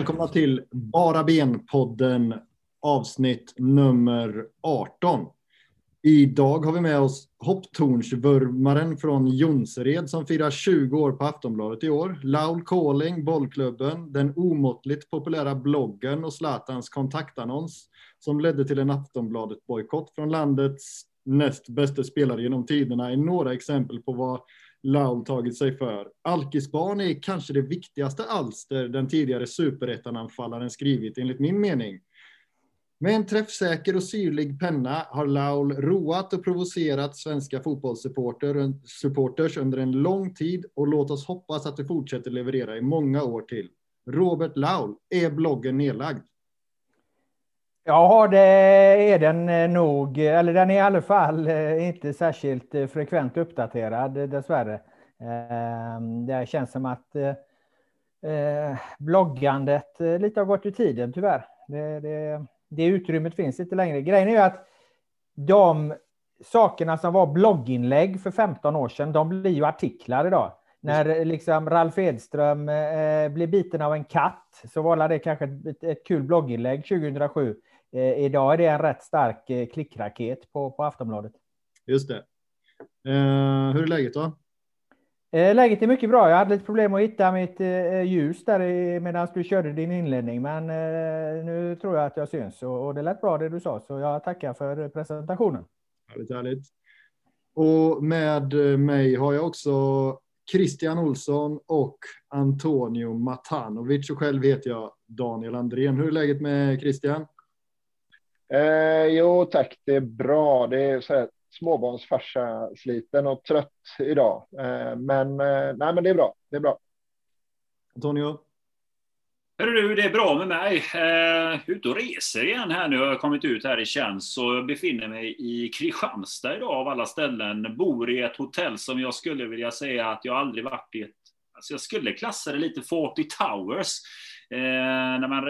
välkomna till Bara Ben-podden avsnitt nummer 18. Idag har vi med oss hopptornsvurmaren från Jonsered som firar 20 år på Aftonbladet i år. Laul Calling, Bollklubben, den omåttligt populära bloggen och Zlatans kontaktannons som ledde till en Aftonbladet-bojkott från landets näst bästa spelare genom tiderna är några exempel på vad Laul tagit sig för. Alkisbarn är kanske det viktigaste alster den tidigare superettananfallaren skrivit enligt min mening. Med en träffsäker och syrlig penna har Laul roat och provocerat svenska fotbollssupporters under en lång tid och låt oss hoppas att det fortsätter leverera i många år till. Robert Laul, är bloggen nedlagd? Ja, det är den eh, nog. Eh, eller den är i alla fall eh, inte särskilt frekvent uppdaterad dessvärre. Ehm, det känns som att bloggandet lite har gått ur tiden tyvärr. Det, det, det utrymmet finns inte längre. Grejen är ju att de sakerna som var blogginlägg för 15 år sedan, de blir ju artiklar idag. När liksom Ralf Edström eh, blev biten av en katt så var det kanske ett, ett kul blogginlägg 2007. Eh, idag är det en rätt stark eh, klickraket på, på Aftonbladet. Just det. Eh, hur är läget då? Eh, läget är mycket bra. Jag hade lite problem att hitta mitt eh, ljus där medan du körde din inledning, men eh, nu tror jag att jag syns och, och det lät bra det du sa, så jag tackar för presentationen. Härligt, härligt. Och med mig har jag också Christian Olsson och Antonio Matanovic och själv heter jag Daniel Andrén. Hur är läget med Christian? Eh, jo tack, det är bra. Det är så här, småbarnsfarsa sliten och trött idag. Eh, men, eh, nej, men det är bra. Det är bra. Antonio? Hörru du, det är bra med mig. Eh, ute och reser igen här nu. Jag har kommit ut här i tjänst och befinner mig i Kristianstad idag av alla ställen. Bor i ett hotell som jag skulle vilja säga att jag aldrig varit i. Ett, alltså jag skulle klassa det lite 40 Towers. Eh, när man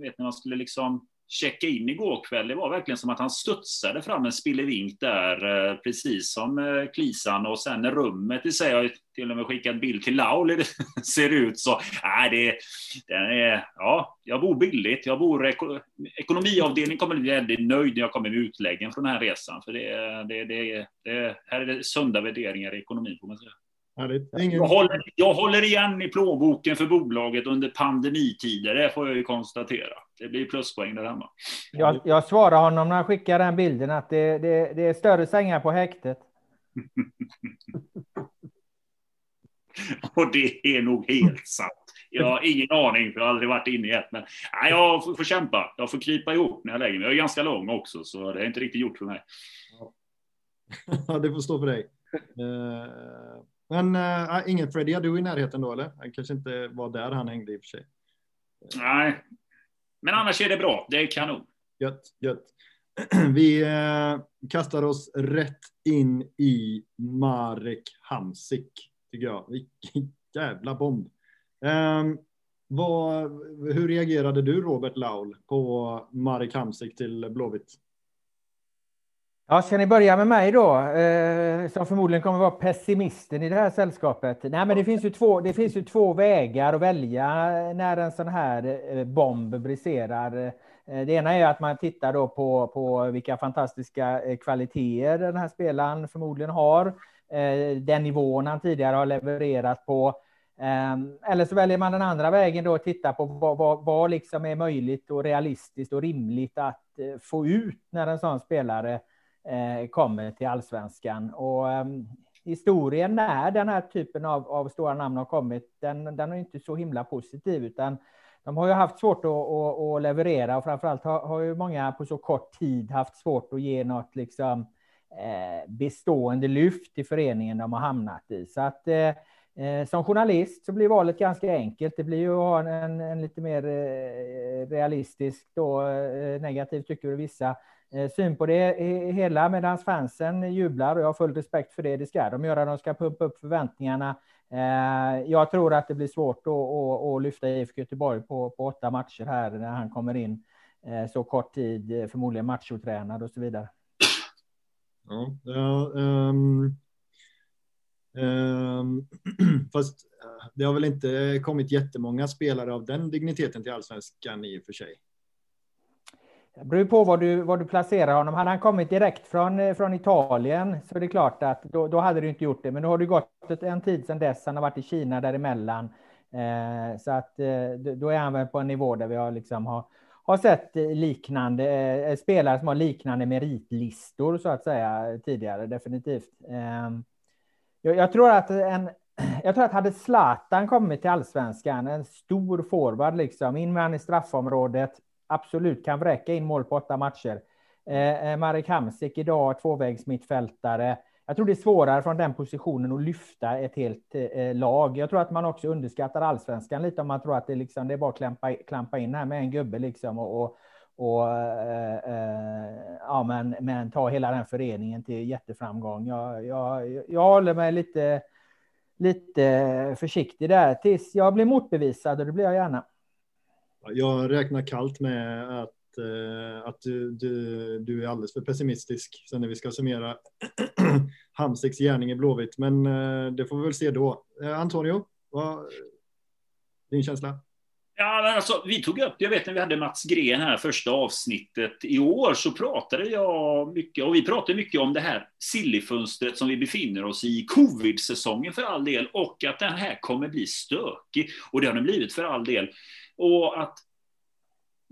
vet när man skulle liksom checka in igår kväll. Det var verkligen som att han studsade fram en spillevink där, eh, precis som eh, Klisan. Och sen rummet i sig, jag har till och med skickat bild till Laul, det ser ut så. Nej, det, det är, ja, jag bor billigt. Jag bor, ekonomiavdelningen kommer bli väldigt nöjd när jag kommer med utläggen från den här resan. För det, det, det, det här är det sunda värderingar i ekonomin, får man säga. Ingen... Jag, håller, jag håller igen i plånboken för bolaget under pandemitider, det får jag ju konstatera. Det blir pluspoäng där hemma. Jag, jag svarar honom när han skickar den bilden att det, det, det är större sängar på häktet. Och det är nog helt sant. Jag har ingen aning, för jag har aldrig varit inne i ett. Men nej, jag får, får kämpa. Jag får krypa ihop när jag lägger mig. Jag är ganska lång också, så det är inte riktigt gjort för mig. Ja, det får stå för dig. Uh... Men äh, ingen Freddie du i närheten då eller? Han kanske inte var där han hängde i och för sig. Nej, men annars är det bra. Det är kanon. Gött, gött. Vi eh, kastar oss rätt in i Marek Hamsik, tycker jag. Vilken jävla bomb. Ähm, vad, hur reagerade du, Robert Laul, på Marek Hamsik till Blåvitt? Ja, ska ni börja med mig då, eh, som förmodligen kommer vara pessimisten i det här sällskapet? Nej, men det finns ju två, det finns ju två vägar att välja när en sån här eh, bomb briserar. Eh, det ena är att man tittar då på, på vilka fantastiska eh, kvaliteter den här spelaren förmodligen har, eh, den nivån han tidigare har levererat på. Eller så väljer man den andra vägen då och tittar på vad, vad, vad liksom är möjligt och realistiskt och rimligt att få ut när en sån spelare Eh, Eh, kommer till allsvenskan. Och ehm, historien när den här typen av, av stora namn har kommit, den, den är inte så himla positiv, utan de har ju haft svårt att, att, att leverera och framförallt har, har ju många på så kort tid haft svårt att ge något liksom eh, bestående lyft i föreningen de har hamnat i. Så att eh Eh, som journalist så blir valet ganska enkelt. Det blir ju att ha en, en, lite mer eh, realistisk då, eh, negativ tycker vissa syn på det hela medan fansen jublar och jag har full respekt för det. Det ska de göra. De ska pumpa upp förväntningarna. Jag tror att det blir svårt att, att, att lyfta IFK Göteborg på, på åtta matcher här när han kommer in så kort tid, förmodligen matchotränad och så vidare. Ja, um, Um, Ehm, fast eh, det har väl inte kommit jättemånga spelare av den digniteten till allsvenskan i och för sig. Det beror på var du, var du placerar honom. Hade han kommit direkt från, eh, från Italien så är det klart att då, då hade du inte gjort det. Men nu har det gått en tid sedan dess. Han har varit i Kina däremellan. Eh, så att eh, då är han väl på en nivå där vi har, liksom har, har sett eh, liknande eh, spelare som har liknande meritlistor så att säga tidigare, definitivt. Ehm, jag, jag, tror att en, jag tror att hade Zlatan kommit till allsvenskan, en stor forward liksom, in med han i straffområdet, absolut kan vräka in mål på åtta matcher. Eh, eh Marek Hamsik idag, tvåvägsmittfältare. Jag tror det är svårare från den positionen att lyfta ett helt eh, lag. Jag tror att man också underskattar allsvenskan lite om man tror att det, liksom, det är bara att klampa, klampa in här med en gubbe liksom och, och, och eh, eh, ja, men, men ta hela den föreningen till jätteframgång. Jag, jag, jag håller mig lite, lite försiktig där tills jag blir motbevisad och det blir jag gärna. Jag räknar kallt med att, eh, att du, du, du, är alldeles för pessimistisk sen när vi ska summera Hamsiks gärning i Blåvitt. Men eh, det får vi väl se då. Eh, Antonio, vad, din känsla? Ja, alltså, vi tog upp, jag vet när vi hade Mats Gren här första avsnittet i år så pratade jag mycket, och vi pratade mycket om det här sillifönstret som vi befinner oss i, covid-säsongen för all del, och att den här kommer bli stökig. Och det har den blivit för all del. Och att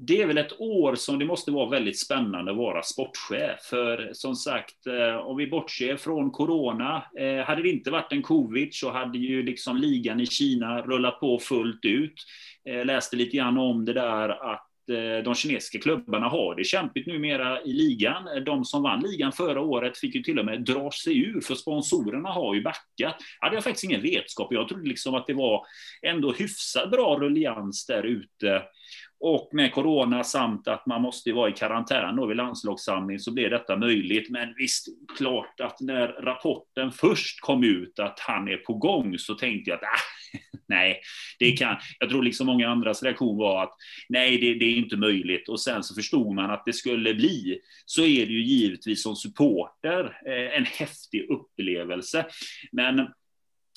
det är väl ett år som det måste vara väldigt spännande att vara sportchef. För som sagt, eh, om vi bortser från corona, eh, hade det inte varit en covid så hade ju liksom ligan i Kina rullat på fullt ut. Jag läste lite grann om det där att de kinesiska klubbarna har det kämpigt numera i ligan. De som vann ligan förra året fick ju till och med dra sig ur, för sponsorerna har ju backat. Det hade jag faktiskt ingen vetskap Jag trodde liksom att det var ändå hyfsat bra rullians där ute. Och med corona samt att man måste vara i karantän då vid landslagssamling så blev detta möjligt. Men visst, klart att när rapporten först kom ut att han är på gång så tänkte jag att ah, nej, det kan. Jag tror liksom många andras reaktion var att nej, det, det, är inte möjligt. Och sen så förstod man att det skulle bli. Så är det ju givetvis som supporter eh, en häftig upplevelse. Men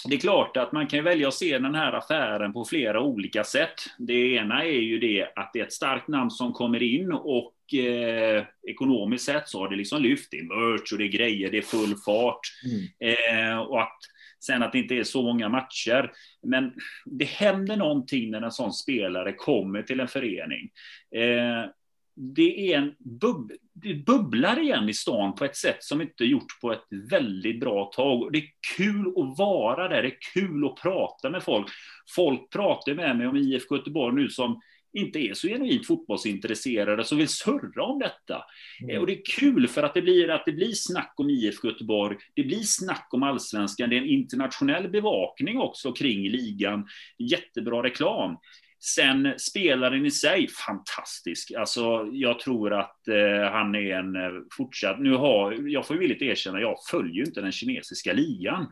det är klart att man kan välja att se den här affären på flera olika sätt. Det ena är ju det att det är ett starkt namn som kommer in och eh, ekonomiskt sett så har det liksom lyft. Det är merch och det är grejer, det är full fart. Mm. Eh, och att sen att det inte är så många matcher. Men det händer någonting när en sån spelare kommer till en förening. Eh, det är en bub det bubblar igen i stan på ett sätt som inte gjorts på ett väldigt bra tag. Det är kul att vara där, det är kul att prata med folk. Folk pratar med mig om IFK Göteborg nu som inte är så genuint fotbollsintresserade som vill surra om detta. Mm. Och det är kul för att det blir, att det blir snack om IFK Göteborg, det blir snack om allsvenskan, det är en internationell bevakning också kring ligan, jättebra reklam. Sen spelaren i sig, fantastisk. Alltså, jag tror att eh, han är en eh, fortsatt... Nu har, jag får villigt erkänna, jag följer ju inte den kinesiska ligan.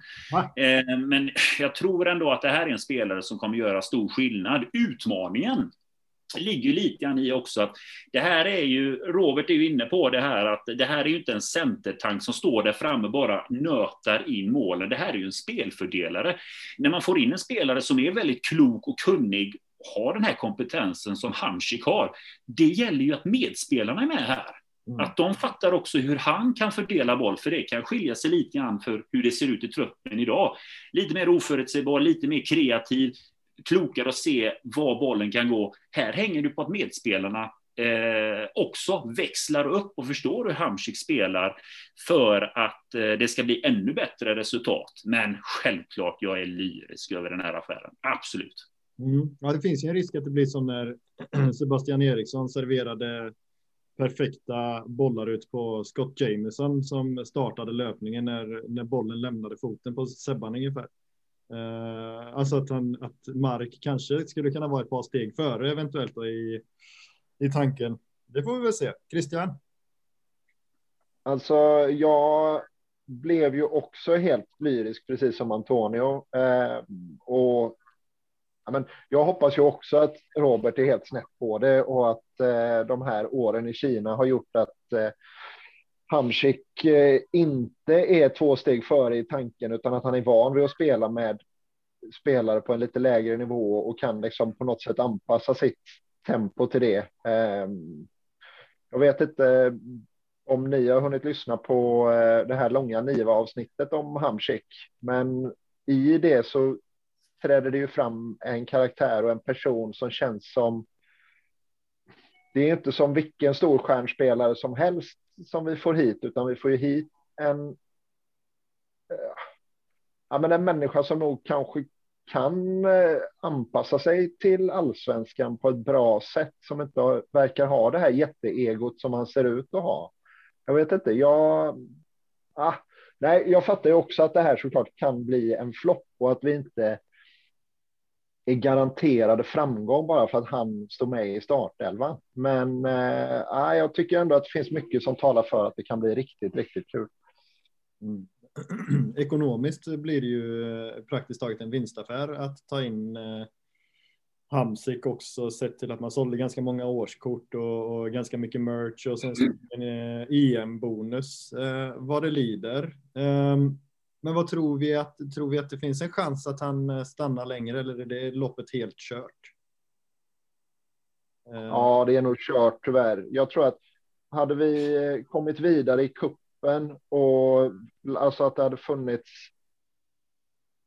Eh, men jag tror ändå att det här är en spelare som kommer göra stor skillnad. Utmaningen ligger lite grann i också att det här är ju, Robert är ju inne på det här att det här är ju inte en centertank som står där framme och bara nötar in målen. Det här är ju en spelfördelare. När man får in en spelare som är väldigt klok och kunnig har den här kompetensen som Hamsik har, det gäller ju att medspelarna är med här. Mm. Att de fattar också hur han kan fördela boll, för det kan skilja sig lite grann för hur det ser ut i truppen idag. Lite mer oförutsägbar, lite mer kreativ, klokare att se var bollen kan gå. Här hänger du på att medspelarna eh, också växlar upp och förstår hur Hamsik spelar för att eh, det ska bli ännu bättre resultat. Men självklart, jag är lyrisk över den här affären. Absolut. Mm. Ja, det finns ju en risk att det blir som när Sebastian Eriksson serverade perfekta bollar ut på Scott Jameson som startade löpningen när, när bollen lämnade foten på Sebban ungefär. Uh, alltså att, han, att Mark kanske skulle kunna vara ett par steg före eventuellt i, i tanken. Det får vi väl se. Christian? Alltså, jag blev ju också helt lyrisk, precis som Antonio. Eh, och Ja, men jag hoppas ju också att Robert är helt snett på det och att eh, de här åren i Kina har gjort att eh, Hamsik eh, inte är två steg före i tanken utan att han är van vid att spela med spelare på en lite lägre nivå och kan liksom på något sätt anpassa sitt tempo till det. Eh, jag vet inte om ni har hunnit lyssna på eh, det här långa Niva-avsnittet om Hamsik, men i det så träder det ju fram en karaktär och en person som känns som det är inte som vilken storstjärnspelare som helst som vi får hit, utan vi får ju hit en, eh, ja, men en människa som nog kanske kan eh, anpassa sig till allsvenskan på ett bra sätt, som inte verkar ha det här jätteegot som han ser ut att ha. Jag vet inte, jag... Ah, nej, jag fattar ju också att det här såklart kan bli en flopp och att vi inte är garanterade framgång bara för att han står med i startelvan. Men eh, jag tycker ändå att det finns mycket som talar för att det kan bli riktigt, riktigt kul. Mm. Ekonomiskt blir det ju eh, praktiskt taget en vinstaffär att ta in eh, Hamsik också sett till att man sålde ganska många årskort och, och ganska mycket merch och sen en eh, EM-bonus eh, vad det lider. Um, men vad tror vi att, tror vi att det finns en chans att han eh, stannar längre eller är det loppet helt kört? Eh, ja, det är nog kört tyvärr. Jag tror att hade vi eh, kommit vidare i kuppen och alltså att det hade funnits.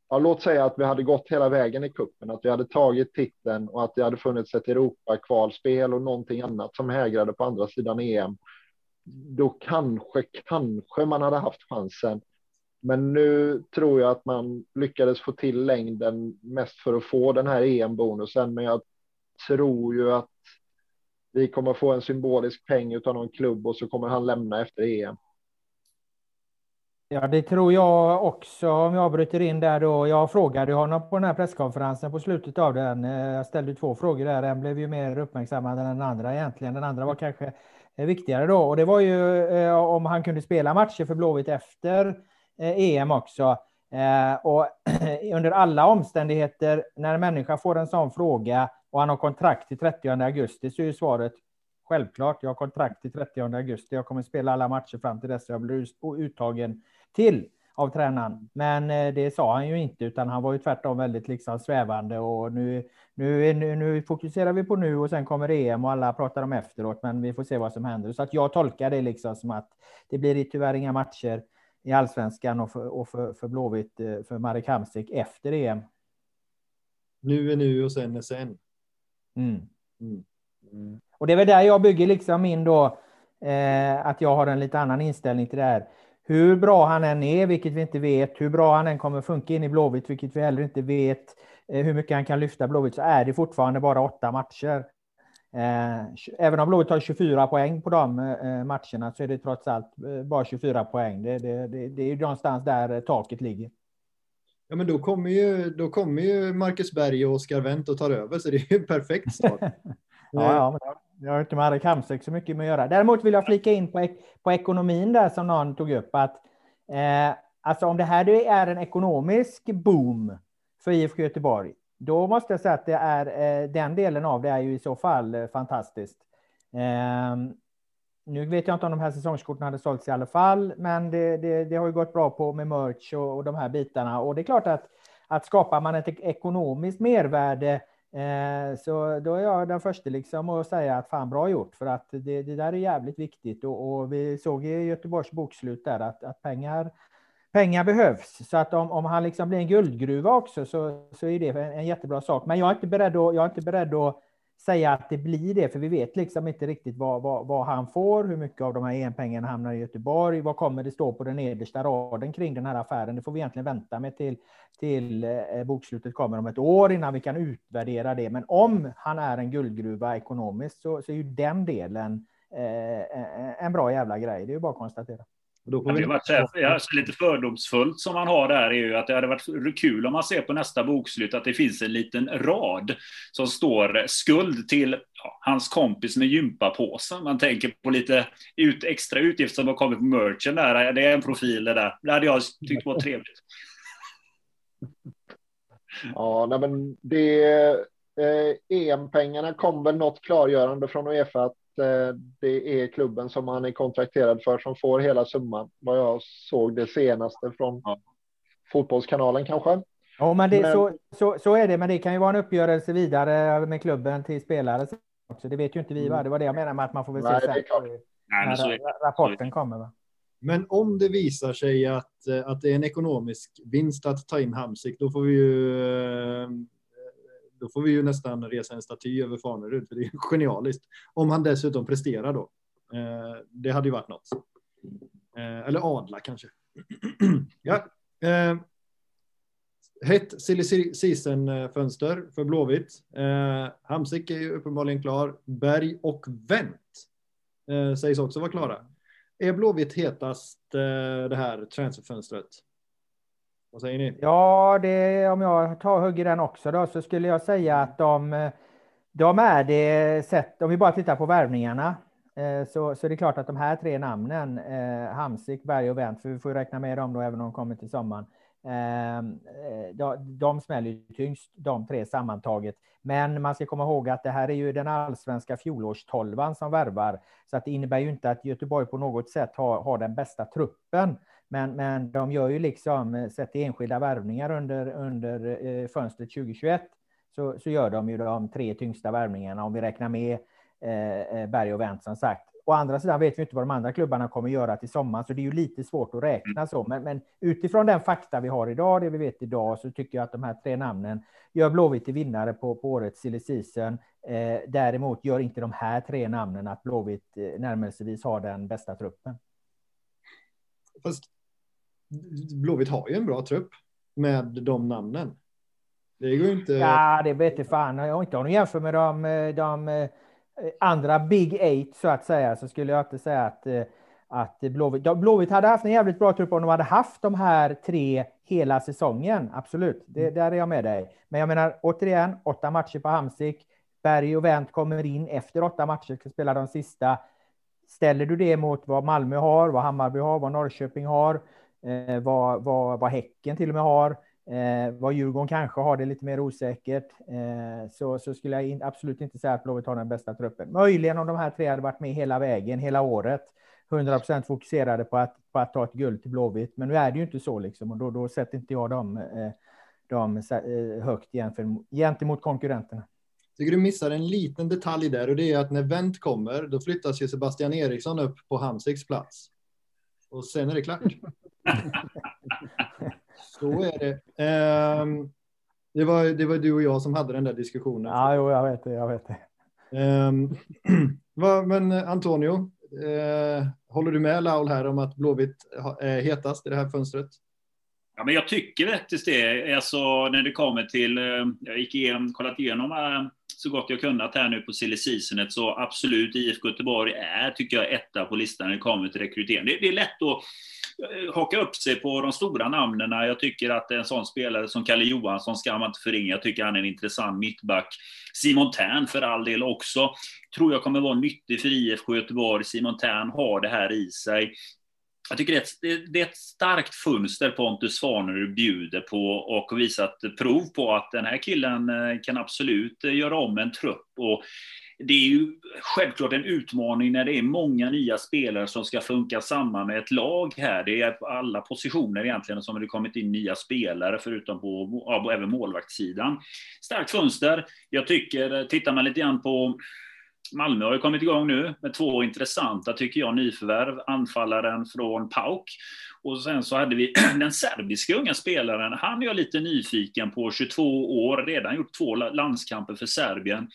Ja, låt säga att vi hade gått hela vägen i kuppen, att vi hade tagit titeln och att det hade funnits ett Europa-kvalspel och någonting annat som hägrade på andra sidan EM. Då kanske, kanske man hade haft chansen. Men nu tror jag att man lyckades få till längden mest för att få den här EM-bonusen. Men jag tror ju att vi kommer få en symbolisk peng av någon klubb och så kommer han lämna efter EM. Ja, det tror jag också, om jag bryter in där då. Jag frågade honom på den här presskonferensen på slutet av den. Eh, jag ställde två frågor där. En blev ju mer uppmärksammad än den andra egentligen. Den andra var kanske eh, viktigare då. Och det var ju eh, om han kunde spela matcher för Blåvitt efter Eh, EM också. Eh, och under alla omständigheter, när en människa får en sån fråga och han har kontrakt till 30 augusti, så är svaret självklart. Jag har kontrakt till 30 augusti. Jag kommer spela alla matcher fram till dess jag blir uttagen till av tränaren. Men eh, det sa han ju inte, utan han var ju tvärtom väldigt liksom svävande och nu, nu, nu, nu fokuserar vi på nu och sen kommer EM och alla pratar om efteråt, men vi får se vad som händer. Så att jag tolkar det liksom som att det blir tyvärr inga matcher i allsvenskan och för, och för, för Blåvitt, eh, för Marek Hamsik efter EM. Nu är nu och sen är sen. Mm. Mm. Mm. Och det är väl där jag bygger liksom min då, eh, att jag har en lite annan inställning till det här. Hur bra han än är, vilket vi inte vet, hur bra han än kommer funka in i Blåvitt, vilket vi heller inte vet, eh, hur mycket han kan lyfta Blåvitt, så är det fortfarande bara åtta matcher. Eh, även om Blåvitt har 24 poäng på de eh, matcherna så är det trots allt eh, bara 24 poäng. Det, det, det, det är ju någonstans där taket ligger. Ja, men då kommer ju, då kommer ju Marcus Berg och Oskar Wendt och tar över, så det är ju en perfekt start. ja, ja, men jag har inte med Erik Hamsek så mycket med att göra. Däremot vill jag flika in på, på ekonomin där som någon tog upp att eh, alltså om det här är en ekonomisk boom för IFK Göteborg då måste jag säga att det är, eh, den delen av det är ju i så fall eh, fantastiskt. Ehm, nu vet jag inte om de här säsongskorten hade sålts i alla fall, men det, det, det har ju gått bra på med merch och, och, de här bitarna. Och det är klart att, att skapar man ett ekonomiskt mervärde eh, så då är jag den första liksom att säga att fan bra gjort, för att det, det där är jävligt viktigt. Och, och vi såg i Göteborgs bokslut där att, att pengar pengar behövs. Så att om, om han liksom blir en guldgruva också så, så är det en, en jättebra sak. Men jag är inte beredd att, jag är inte beredd att säga att det blir det, för vi vet liksom inte riktigt vad, vad, vad han får, hur mycket av de här EM-pengarna hamnar i Göteborg, vad kommer det stå på den nedersta raden kring den här affären? Det får vi egentligen vänta med till, till eh, bokslutet kommer om ett år innan vi kan utvärdera det. Men om han är en guldgruva ekonomiskt så, så är ju den delen eh, en bra jävla grej. Det är ju bara att konstatera. Då får det varit så här, lite fördomsfullt som man har där är ju att det hade varit kul om man ser på nästa bokslut att det finns en liten rad som står skuld till ja, hans kompis med gympapåsen. Man tänker på lite ut, extra utgifter som har kommit på merchen där. Det är en profil det där. Det hade jag tyckt var trevligt. Ja, nej men det eh, EM-pengarna kom väl något klargörande från Uefa att det är klubben som han är kontrakterad för som får hela summan. Vad jag såg det senaste från ja. Fotbollskanalen kanske. Ja, men, det, men... Så, så, så är det. Men det kan ju vara en uppgörelse vidare med klubben till spelare också. Det vet ju inte vi. Va? Mm. Det var det jag menade med att man får väl se Nej, sen när rapporten kommer. Va? Men om det visar sig att, eh, att det är en ekonomisk vinst att ta in Hamsik, då får vi ju eh, då får vi ju nästan resa en staty över Fanerud, för det är genialiskt. Om han dessutom presterar då. Eh, det hade ju varit något. Eh, eller adla kanske. ja. Eh, hett silly season-fönster för Blåvitt. Eh, Hamsik är ju uppenbarligen klar. Berg och Wendt sägs också vara klara. Är Blåvitt hetast eh, det här transferfönstret? Vad säger ni? Ja, det, om jag tar hugger den också då, så skulle jag säga att de, de är det sett, om vi bara tittar på värvningarna, eh, så, så det är klart att de här tre namnen, eh, Hamsik, Berg och Wendt, för vi får räkna med dem då även om de kommer till sommaren, Ehm, eh, de, de smäller tyngst, de tre sammantaget. Men man ska komma ihåg att det här är ju den allsvenska fjolårstolvan som värvar, så att det innebär ju inte att Göteborg på något sätt har, har den bästa truppen. Men, men de gör ju liksom, eh, sett i enskilda värvningar under, under eh, fönstret 2021, så, så gör de ju de tre tyngsta värvningarna om vi räknar med eh, eh, Berg och Wendt som sagt. Å andra sidan vet vi inte vad de andra klubbarna kommer göra till sommaren, så det är ju lite svårt att räkna så. Men, men, utifrån den fakta vi har idag, det vi vet idag, så tycker jag att de här tre namnen gör Blåvitt till vinnare på, på årets silly season. Eh, däremot gör inte de här tre namnen att Blåvitt eh, närmelsevis har den bästa truppen. Fast Blåvitt har ju en bra trupp med de namnen. Det går inte. Ja, det vet jag fan. Jag inte om jämför med de, de Eh, andra Big Eight så att säga, så skulle jag inte säga att, eh, att Blåvitt, Blåvitt hade haft en jävligt bra trupp om de hade haft de här tre hela säsongen. Absolut, det, mm. där är jag med dig. Men jag menar återigen, åtta matcher på Hamsik. Berg och Wendt kommer in efter åtta matcher, ska spela de sista. Ställer du det mot vad Malmö har, vad Hammarby har, vad Norrköping har, eh, vad, vad, vad Häcken till och med har, Eh, vad Djurgården kanske har det är lite mer osäkert, eh, så, så skulle jag in, absolut inte säga att Blåvitt har den bästa truppen. Möjligen om de här tre hade varit med hela vägen, hela året, 100 procent fokuserade på att, på att ta ett guld till Blåvitt. Men nu är det ju inte så liksom, och då, då sätter inte jag dem, eh, dem eh, högt gentemot konkurrenterna. Tycker du missar en liten detalj där och det är att när Wendt kommer, då flyttas ju Sebastian Eriksson upp på Hamsiks plats. Och sen är det klart. Så är det. Um, det, var, det var du och jag som hade den där diskussionen. Ja, jo, jag vet det. Jag vet det. Um, men Antonio, uh, håller du med Laul här om att Blåvitt är hetast i det här fönstret? Ja, men jag tycker faktiskt det. Alltså, när det kommer till, eh, jag gick igenom, kollat igenom eh, så gott jag kunnat här nu på silly seasonet, så absolut IFK Göteborg är, tycker jag, etta på listan när det kommer till rekrytering. Det, det är lätt att Eh, haka upp sig på de stora namnen. Jag tycker att en sån spelare som Kalle Johansson ska man inte förringa. Jag tycker han är en intressant mittback. Simon Tern för all del också. Tror jag kommer vara nyttig för IFK Göteborg. Simon Tern har det här i sig. Jag tycker det är, ett, det är ett starkt fönster Pontus Svanerud bjuder på och visat prov på att den här killen eh, kan absolut eh, göra om en trupp. Och det är ju självklart en utmaning när det är många nya spelare som ska funka samman med ett lag här. Det är på alla positioner egentligen som det kommit in nya spelare, förutom på ja, även målvaktssidan. Starkt fönster. Jag tycker, tittar man lite grann på Malmö har ju kommit igång nu med två intressanta, tycker jag, nyförvärv. Anfallaren från Pauk och sen så hade vi den serbiska unga spelaren. Han är jag lite nyfiken på, 22 år, redan gjort två landskamper för Serbien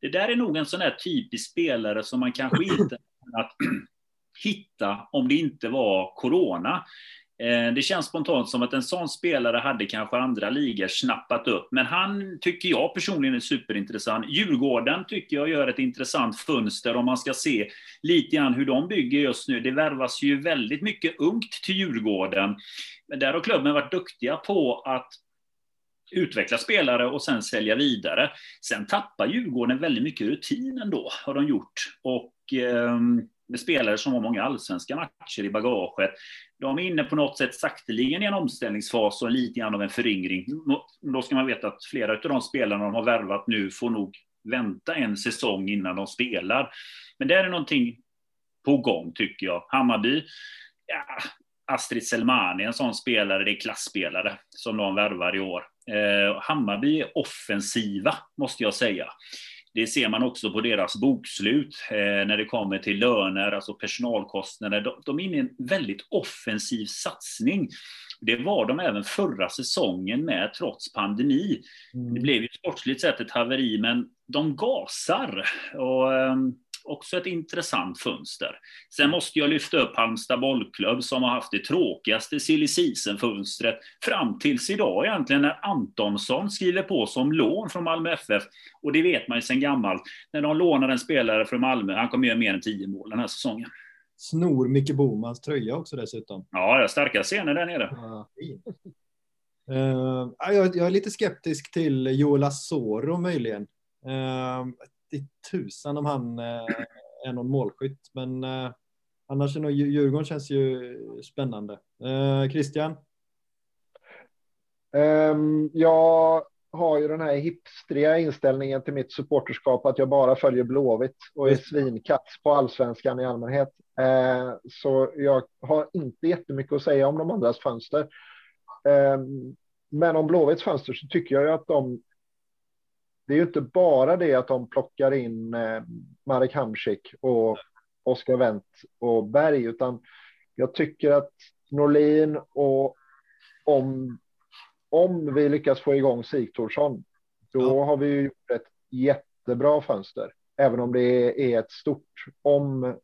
det där är nog en sån här typisk spelare som man kanske inte att hitta om det inte var corona. Eh, det känns spontant som att en sån spelare hade kanske andra ligor snappat upp. Men han tycker jag personligen är superintressant. Djurgården tycker jag gör ett intressant fönster om man ska se lite grann hur de bygger just nu. Det värvas ju väldigt mycket ungt till Djurgården. Men där har klubben varit duktiga på att utveckla spelare och sen sälja vidare. Sen tappar Djurgården väldigt mycket rutin ändå, har de gjort. Och eh, med spelare som har många allsvenska matcher i bagaget. De är inne på något sätt sakteligen i en omställningsfas och lite grann av en föryngring. Då ska man veta att flera av de spelarna de har värvat nu får nog vänta en säsong innan de spelar. Men det är någonting på gång tycker jag. Hammarby, ja, Astrid Selmani, en sån spelare, det är klassspelare som de värvar i år. Eh, Hammarby är offensiva, måste jag säga. Det ser man också på deras bokslut eh, när det kommer till löner, alltså personalkostnader. De, är inne i en väldigt offensiv satsning. Det var de även förra säsongen med, trots pandemi. Mm. Det blev ju sportsligt sett ett haveri, men de gasar. Och, eh, också ett intressant fönster. Sen måste jag lyfta upp Halmstad bollklubb som har haft det tråkigaste silly fönstret fram tills idag egentligen när Antonsson skriver på som lån från Malmö FF. Och det vet man ju sedan gammalt. När de lånar en spelare från Malmö, han kommer göra mer än tio mål den här säsongen. Snor Micke Bomans tröja också dessutom. Ja, starka scener där nere. Ja, uh, jag, jag, är lite skeptisk till Joel Asoro möjligen. Uh, tusan om han uh, är någon målskytt, men uh, annars är nog Djurgården känns ju spännande. Christian? Um, jag har ju den här hipstriga inställningen till mitt supporterskap att jag bara följer Blåvitt och är svinkatt på allsvenskan i allmänhet. Eh, så jag har inte jättemycket att säga om de andras fönster. Eh, men om Blåvitts fönster så tycker jag ju att de. Det är ju inte bara det att de plockar in eh, Marek Hamsik och Oskar Wendt och Berg, utan jag tycker att Norlin och om om vi lyckas få igång Sigthorsson, då ja. har vi ju gjort ett jättebra fönster. Även om det är ett stort om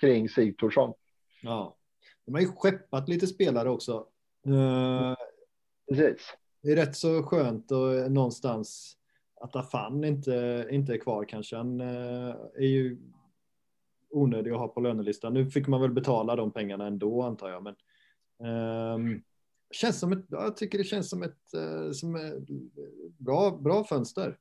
kring Sigthorsson. Ja, de har ju skeppat lite spelare också. Uh, Precis. Det är rätt så skönt och någonstans att Afan inte, inte är kvar kanske. Han uh, är ju onödig att ha på lönelistan. Nu fick man väl betala de pengarna ändå antar jag. Men, um, känns som ett, jag tycker det känns som ett, uh, som ett bra, bra fönster.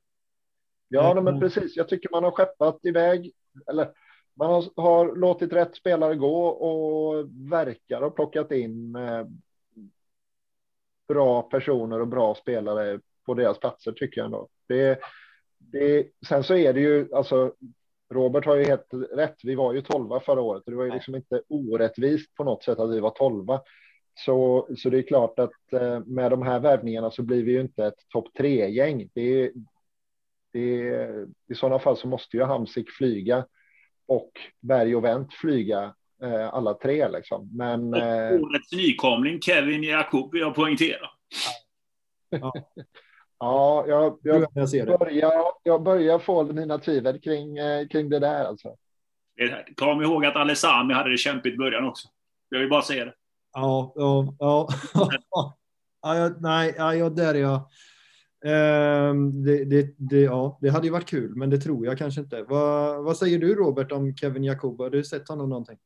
Ja, men precis. Jag tycker man har skeppat iväg, eller man har, har, låtit rätt spelare gå och verkar ha plockat in eh, bra personer och bra spelare på deras platser tycker jag ändå. Det, det, sen så är det ju alltså. Robert har ju helt rätt. Vi var ju tolva förra året och det var ju liksom inte orättvist på något sätt att vi var tolva. Så, så det är klart att eh, med de här värvningarna så blir vi ju inte ett topp tre gäng. Det, det, I sådana fall så måste ju Hamsik flyga och Berg och Wendt flyga eh, alla tre. Liksom. Men, eh, årets nykomling Kevin Jakob vill jag poängtera. Ja, ja jag, jag, jag, börjar, jag börjar få mina tvivel kring, eh, kring det där. Alltså. Kom ihåg att Alessami hade det kämpigt i början också. Jag vill bara säga det. Ja, ja, ja. ja jag, nej, ja, jag, där är jag. Um, det, det, det, ja, det hade ju varit kul, men det tror jag kanske inte. Vad, vad säger du Robert om Kevin Jakob? Har du sett honom någonting?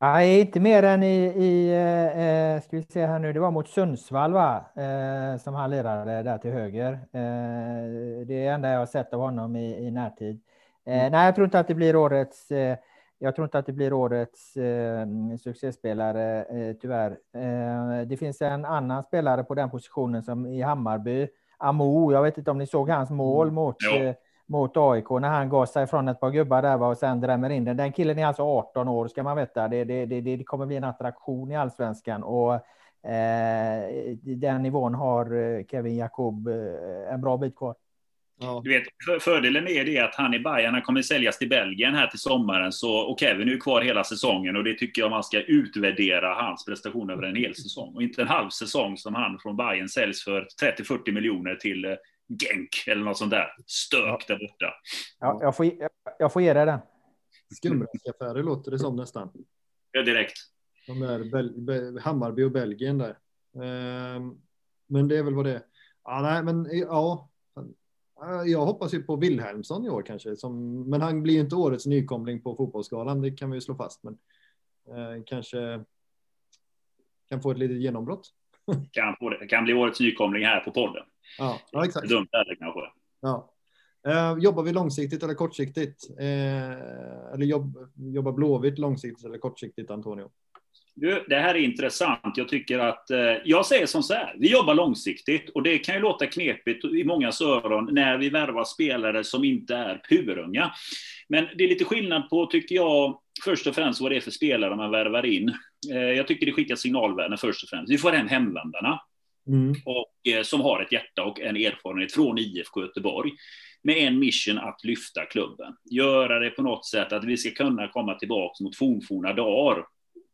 Nej, inte mer än i, i eh, ska vi se här nu, det var mot Sundsvall va? Eh, som han lirade där till höger. Eh, det är enda jag har sett av honom i, i närtid. Eh, mm. Nej, jag tror inte att det blir årets eh, jag tror inte att det blir årets eh, succéspelare, eh, tyvärr. Eh, det finns en annan spelare på den positionen som i Hammarby, Amo. Jag vet inte om ni såg hans mål mm. mot, eh, mot AIK när han gav sig från ett par gubbar där och sen drämmer in den. Den killen är alltså 18 år ska man veta. Det, det, det, det kommer bli en attraktion i allsvenskan och eh, den nivån har eh, Kevin Jakob eh, en bra bit kvar. Ja. Du vet, för, fördelen med det är att han i Bayern han kommer säljas till Belgien här till sommaren. Så, och Kevin är ju kvar hela säsongen och det tycker jag man ska utvärdera hans prestation över en hel säsong. Och inte en halv säsong som han från Bayern säljs för 30-40 miljoner till eh, Genk eller något sånt där stök ja. där borta. Ja, jag, får, jag får ge dig den. Skumraskaffärer låter det som nästan. Ja, direkt. De där Bel Be Hammarby och Belgien där. Um, men det är väl vad det är. Ja, nej, men ja, Eh, jag hoppas ju på Wilhelmsson i år kanske, som, men han blir inte årets nykomling på fotbollsskalan, det kan vi ju slå fast. Men eh, kanske kan få ett litet genombrott. kan, det. kan bli årets nykomling här på podden. Ja, ja exakt. Dumt där kanske. Ja. Eh, jobbar vi långsiktigt eller kortsiktigt? Eh, eller jobb, jobbar Blåvitt långsiktigt eller kortsiktigt, Antonio? Du, det här är intressant. Jag tycker att, eh, jag säger som så här, vi jobbar långsiktigt och det kan ju låta knepigt i många öron när vi värvar spelare som inte är purunga. Men det är lite skillnad på, tycker jag, först och främst vad det är för spelare man värvar in. Eh, jag tycker det skickar signalvärden först och främst. Vi får hem hemvändarna. Mm. Och, eh, som har ett hjärta och en erfarenhet från IFK Göteborg med en mission att lyfta klubben. Göra det på något sätt att vi ska kunna komma tillbaka mot fornforna dagar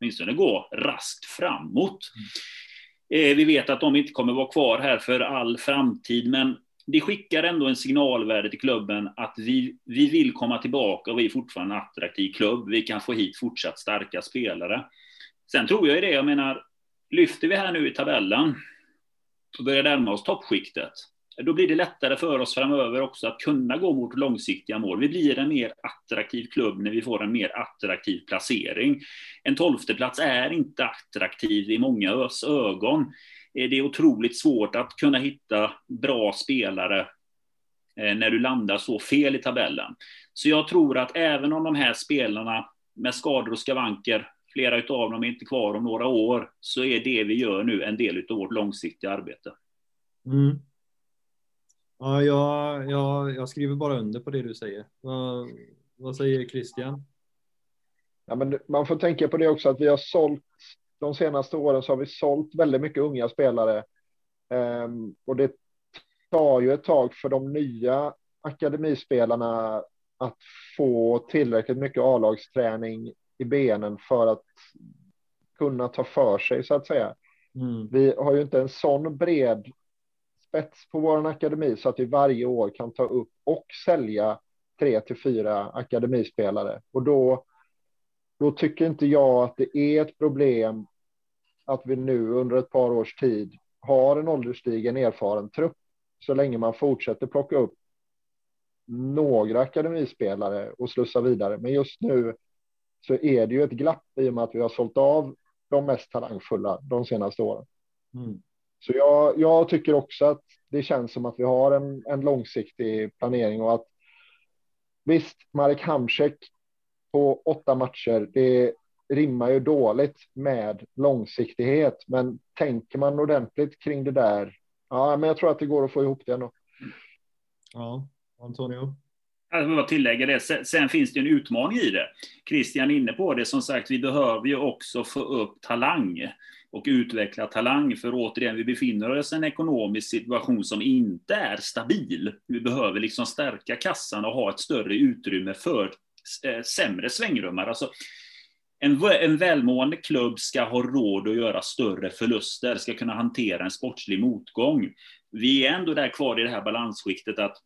åtminstone gå raskt framåt. Mm. Vi vet att de inte kommer vara kvar här för all framtid, men det skickar ändå en signalvärde till klubben att vi, vi vill komma tillbaka och vi är fortfarande en attraktiv klubb. Vi kan få hit fortsatt starka spelare. Sen tror jag ju det, jag menar, lyfter vi här nu i tabellen och börjar närma oss toppskiktet, då blir det lättare för oss framöver också att kunna gå mot långsiktiga mål. Vi blir en mer attraktiv klubb när vi får en mer attraktiv placering. En tolfteplats är inte attraktiv i många ögon. Eh, det är otroligt svårt att kunna hitta bra spelare eh, när du landar så fel i tabellen. Så jag tror att även om de här spelarna med skador och skavanker, flera av dem är inte kvar om några år, så är det vi gör nu en del av vårt långsiktiga arbete. Mm. Ja, jag, jag, jag skriver bara under på det du säger. Vad, vad säger Christian? Ja, men man får tänka på det också att vi har sålt de senaste åren så har vi sålt väldigt mycket unga spelare. Um, och det tar ju ett tag för de nya akademispelarna att få tillräckligt mycket A-lagsträning i benen för att kunna ta för sig så att säga. Mm. Vi har ju inte en sån bred spets på vår akademi så att vi varje år kan ta upp och sälja tre till fyra akademispelare. Och då, då tycker inte jag att det är ett problem att vi nu under ett par års tid har en ålderstigen erfaren trupp så länge man fortsätter plocka upp några akademispelare och slussa vidare. Men just nu så är det ju ett glapp i och med att vi har sålt av de mest talangfulla de senaste åren. Mm. Så jag, jag tycker också att det känns som att vi har en, en långsiktig planering och att visst, Marek Hamsik på åtta matcher, det rimmar ju dåligt med långsiktighet, men tänker man ordentligt kring det där, ja, men jag tror att det går att få ihop det ändå. Ja, Antonio? Alltså, Jag vill bara tillägga det. Sen, sen, finns det en utmaning i det. Christian är inne på det. Som sagt, vi behöver ju också få upp talang och utveckla talang. För återigen, vi befinner oss i en ekonomisk situation som inte är stabil. Vi behöver liksom stärka kassan och ha ett större utrymme för eh, sämre svängrummar. Alltså, en, en välmående klubb ska ha råd att göra större förluster, ska kunna hantera en sportslig motgång. Vi är ändå där kvar i det här balansskiktet att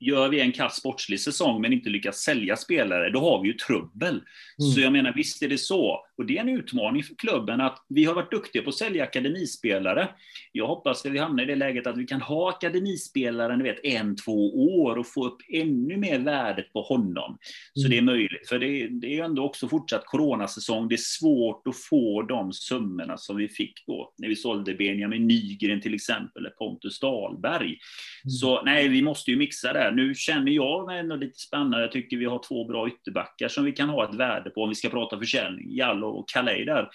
gör vi en kass sportslig säsong men inte lyckas sälja spelare, då har vi ju trubbel. Mm. Så jag menar, visst är det så. Och det är en utmaning för klubben att vi har varit duktiga på att sälja akademispelare. Jag hoppas att vi hamnar i det läget att vi kan ha akademispelare, ni vet, en, två år och få upp ännu mer värdet på honom. Så mm. det är möjligt. För det, det är ju ändå också fortsatt coronasäsong. Det är svårt att få de summorna som vi fick då när vi sålde Benjamin Nygren till exempel, eller Pontus Dahlberg. Mm. Så nej, vi måste ju mixa det här. Nu känner jag mig ändå lite spännande. Jag tycker vi har två bra ytterbackar som vi kan ha ett värde på om vi ska prata försäljning. Jallo och Kalej där.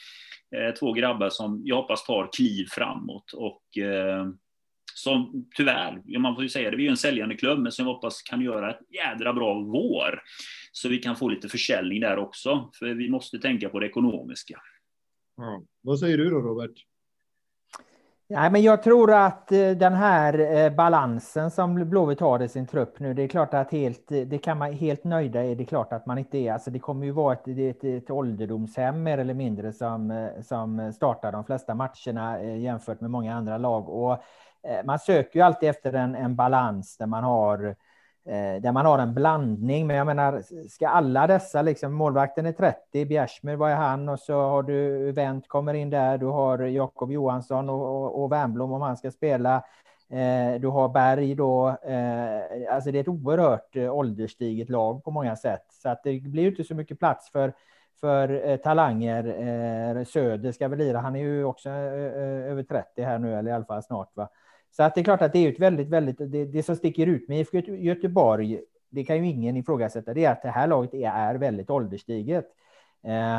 Eh, två grabbar som jag hoppas tar kliv framåt och eh, som tyvärr, man får ju säga det, vi är ju en säljande klubb, men som jag hoppas kan göra ett jädra bra vår. Så vi kan få lite försäljning där också, för vi måste tänka på det ekonomiska. Ja. Vad säger du då, Robert? Nej, men jag tror att eh, den här eh, balansen som Blåvitt har i sin trupp nu, det är klart att helt, eh, det kan man helt nöjda är det klart att man inte är. Alltså det kommer ju vara ett, ett, ett ålderdomshem mer eller mindre som, som startar de flesta matcherna jämfört med många andra lag. Och man söker ju alltid efter en, en balans där man har Eh, Eh, där man har en blandning. Men jag menar, ska alla dessa, liksom, målvakten är 30, Bjärsmyr, vad är han? Och så har du Wendt kommer in där, du har Jakob Johansson och, och, och Wernbloom om han ska spela. Eh, du har Berg då. Eh, alltså det är ett oerhört eh, ålderstiget lag på många sätt. Så att det blir inte så mycket plats för, för eh, talanger. Eh, Söder ska väl lira, han är ju också eh, över 30 här nu, eller i alla fall snart. Va? Så att det är klart att det är ett väldigt, väldigt, det, det som sticker ut med IFK Göteborg, det kan ju ingen ifrågasätta, det är att det här laget är, är väldigt ålderstiget.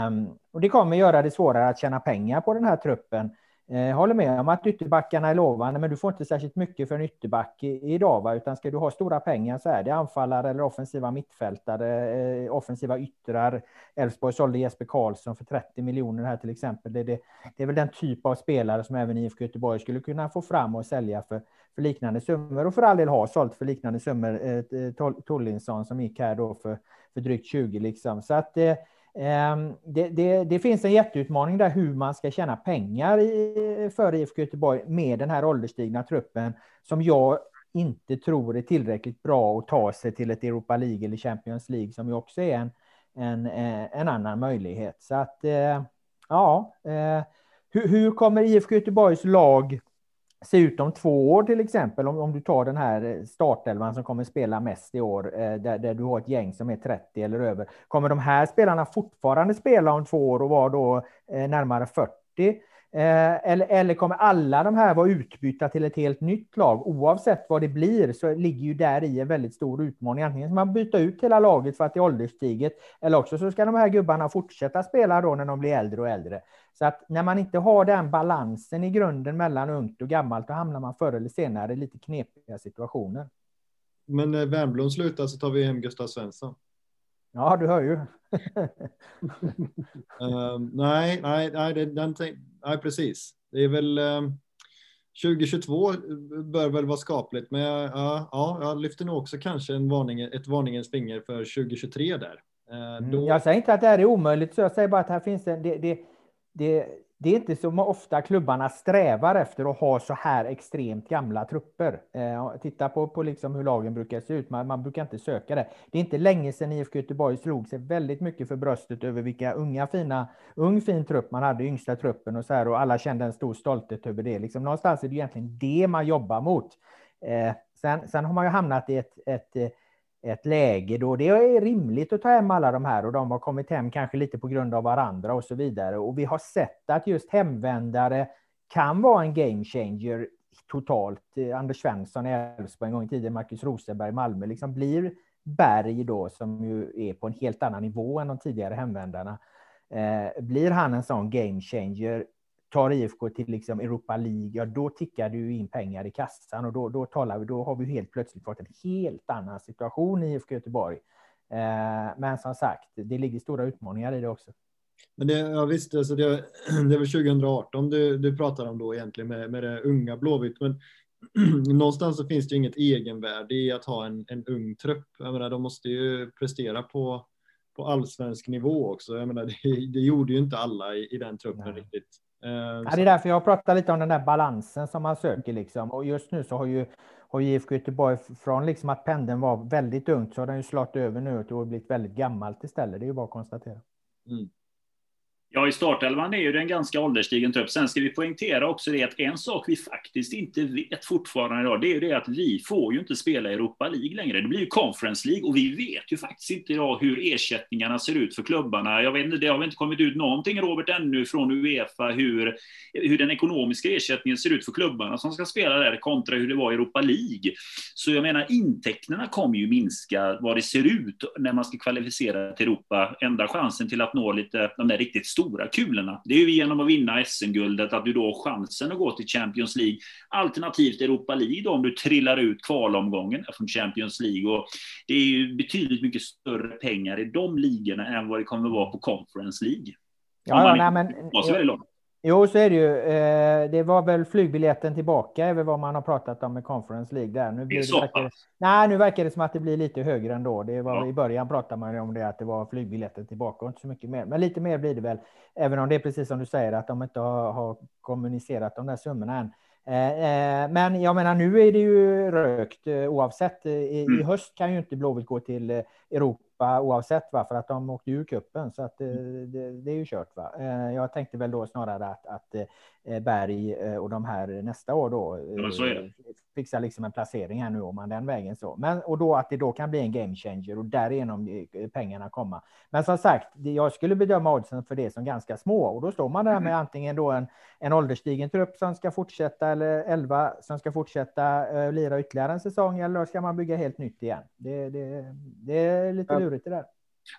Um, och det kommer göra det svårare att tjäna pengar på den här truppen. Jag håller med om att ytterbackarna är lovande, men du får inte särskilt mycket för en ytterback idag, va? utan ska du ha stora pengar så är det anfallare eller offensiva mittfältare, eh, offensiva yttrar. Elfsborg sålde Jesper Karlsson för 30 miljoner här till exempel. Det, det, det, är väl den typ av spelare som även IFK Göteborg skulle kunna få fram och sälja för, för liknande summor och för all del har sålt för liknande summor. Eh, eh Tollinsson som gick här då för, för drygt 20 liksom. Så att eh, Ehm, det, det, det, finns en jätteutmaning där hur man ska tjäna pengar i, för IFK Göteborg med den här ålderstigna truppen som jag inte tror är tillräckligt bra att ta sig till ett Europa League eller Champions League som ju också är en, en, eh, en annan möjlighet. Så att eh, ja, eh, hur, hur kommer IFK Göteborgs lag se ut om två år till exempel, om, om du tar den här eh, startelvan som kommer spela mest i år, eh, där, där, du har ett gäng som är 30 eller över. Kommer de här spelarna fortfarande spela om två år och vara då eh, närmare 40? Eh, eller, eller kommer alla de här vara utbytta till ett helt nytt lag? Oavsett vad det blir så ligger ju där i en väldigt stor utmaning. Antingen ska man byta ut hela laget för att det är ålderstiget, eller också så ska de här gubbarna fortsätta spela då när de blir äldre och äldre. Så att när man inte har den balansen i grunden mellan ungt och gammalt, då hamnar man förr eller senare i lite knepiga situationer. Men när Wernbloom slutar så tar vi hem Gustav Svensson. Ja, du hör ju. um, nej, nej, nej, det, den, nej, precis. Det är väl um, 2022 bör väl vara skapligt, men ja, ja, jag lyfter nog också kanske en varning, ett varningens finger för 2023 där. Uh, då... Jag säger inte att det här är omöjligt, så jag säger bara att här finns det, det, det, det det är inte så ofta klubbarna strävar efter att ha så här extremt gamla trupper. Eh, titta på, på liksom hur lagen brukar se ut. Man, man, brukar inte söka det. Det är inte länge sedan IFK Göteborg slog sig väldigt mycket för bröstet över vilka unga fina, ung fin trupp man hade, yngsta truppen och så här och alla kände en stor stolthet över det. Liksom, någonstans är det egentligen det man jobbar mot. Eh, sen, sen har man ju hamnat i ett, ett eh, ett läge då det är rimligt att ta hem alla de här och de har kommit hem kanske lite på grund av varandra och så vidare. Och vi har sett att just hemvändare kan vara en game changer totalt. Eh, Anders Svensson i Elfsborg en gång i tiden, Marcus Rosenberg i Malmö, liksom blir Berg då, som ju är på en helt annan nivå än de tidigare hemvändarna. Eh, blir han en sån game changer tar IFK till liksom Europa League, ja, då tickar du in pengar i kassan och då, då, talar vi, då har vi helt plötsligt fått en helt annan situation i IFK Göteborg. Eh, men som sagt, det ligger stora utmaningar i det också. Men det, ja, visst, alltså det, det väl 2018 du, du pratar om då egentligen med, med det unga Blåvitt, men någonstans så finns det inget egenvärde i att ha en, en ung trupp. Jag menar, de måste ju prestera på, på allsvensk nivå också. Jag menar, det, det gjorde ju inte alla i, i den truppen Nej. riktigt. Eh, ja, det är därför jag pratar lite om den där balansen som man söker liksom. Och just nu så har ju har IFK Göteborg från liksom att pendeln var väldigt ungt så har den ju slått över nu och blivit väldigt gammalt istället. Det är ju bara att konstatera. Mm. Ja, i startelvan är ju den ganska ålderstigen trupp. Sen ska vi poängtera också det att en sak vi faktiskt inte vet fortfarande idag, det är ju det att vi får ju inte spela Europa League längre. Det blir ju Conference League och vi vet ju faktiskt inte idag hur ersättningarna ser ut för klubbarna. Jag vet inte, det har väl inte kommit ut någonting, Robert, ännu från Uefa hur, hur den ekonomiska ersättningen ser ut för klubbarna som ska spela där kontra hur det var i Europa League. Så jag menar, intäkterna kommer ju minska vad det ser ut när man ska kvalificera till Europa. Enda chansen till att nå lite de där riktigt stora stora kulorna. Det är ju genom att vinna SM-guldet att du då har chansen att gå till Champions League. Alternativt Europa League då, om du trillar ut kvalomgången från Champions League. Och det är ju betydligt mycket större pengar i de ligorna än vad det kommer att vara på Conference League. Ja, ja nej, men, Jo, så är det ju. Eh, det var väl flygbiljetten tillbaka är väl vad man har pratat om med Conference League där. Nu, blir det, verkar, nej, nu verkar det som att det blir lite högre ändå. Det var, ja. I början pratade man om det, att det var flygbiljetten tillbaka och inte så mycket mer. Men lite mer blir det väl, även om det är precis som du säger, att de inte har, har kommunicerat de där summorna än. Eh, eh, men jag menar, nu är det ju rökt oavsett. I, mm. i höst kan ju inte Blåvitt gå till Europa Europa oavsett, va? för att de åkte ur kuppen så att mm. det, det, är ju kört. Va? Eh, jag tänkte väl då snarare att, att eh, Berg och de här nästa år då ja, fixar liksom en placering här nu om man den vägen så. Men och då att det då kan bli en game changer och därigenom pengarna komma. Men som sagt, jag skulle bedöma oddsen för det som ganska små och då står man där med mm. antingen då en, en ålderstigen trupp som ska fortsätta eller 11 som ska fortsätta uh, lira ytterligare en säsong eller ska man bygga helt nytt igen? Det, det, det är lite lurigt det där.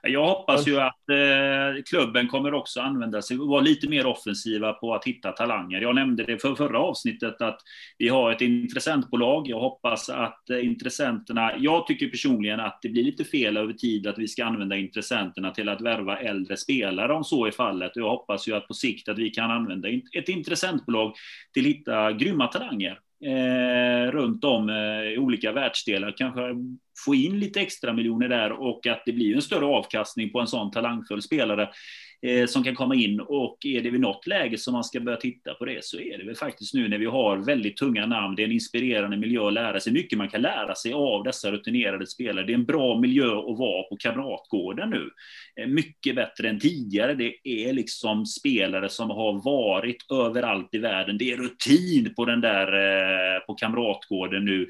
Jag hoppas ju att eh, klubben kommer också använda sig och vara lite mer offensiva på att hitta talanger. Jag nämnde det för förra avsnittet att vi har ett intressentbolag. Jag hoppas att eh, intressenterna, jag tycker personligen att det blir lite fel över tid att vi ska använda intressenterna till att värva äldre spelare om så är fallet. Jag hoppas ju att på sikt att vi kan använda ett intressentbolag till att hitta grymma talanger eh, runt om eh, i olika världsdelar. Kanske få in lite extra miljoner där och att det blir en större avkastning på en sån talangfull spelare eh, som kan komma in. Och är det vid något läge som man ska börja titta på det så är det väl faktiskt nu när vi har väldigt tunga namn. Det är en inspirerande miljö att lära sig. Mycket man kan lära sig av dessa rutinerade spelare. Det är en bra miljö att vara på Kamratgården nu. Eh, mycket bättre än tidigare. Det är liksom spelare som har varit överallt i världen. Det är rutin på den där eh, på Kamratgården nu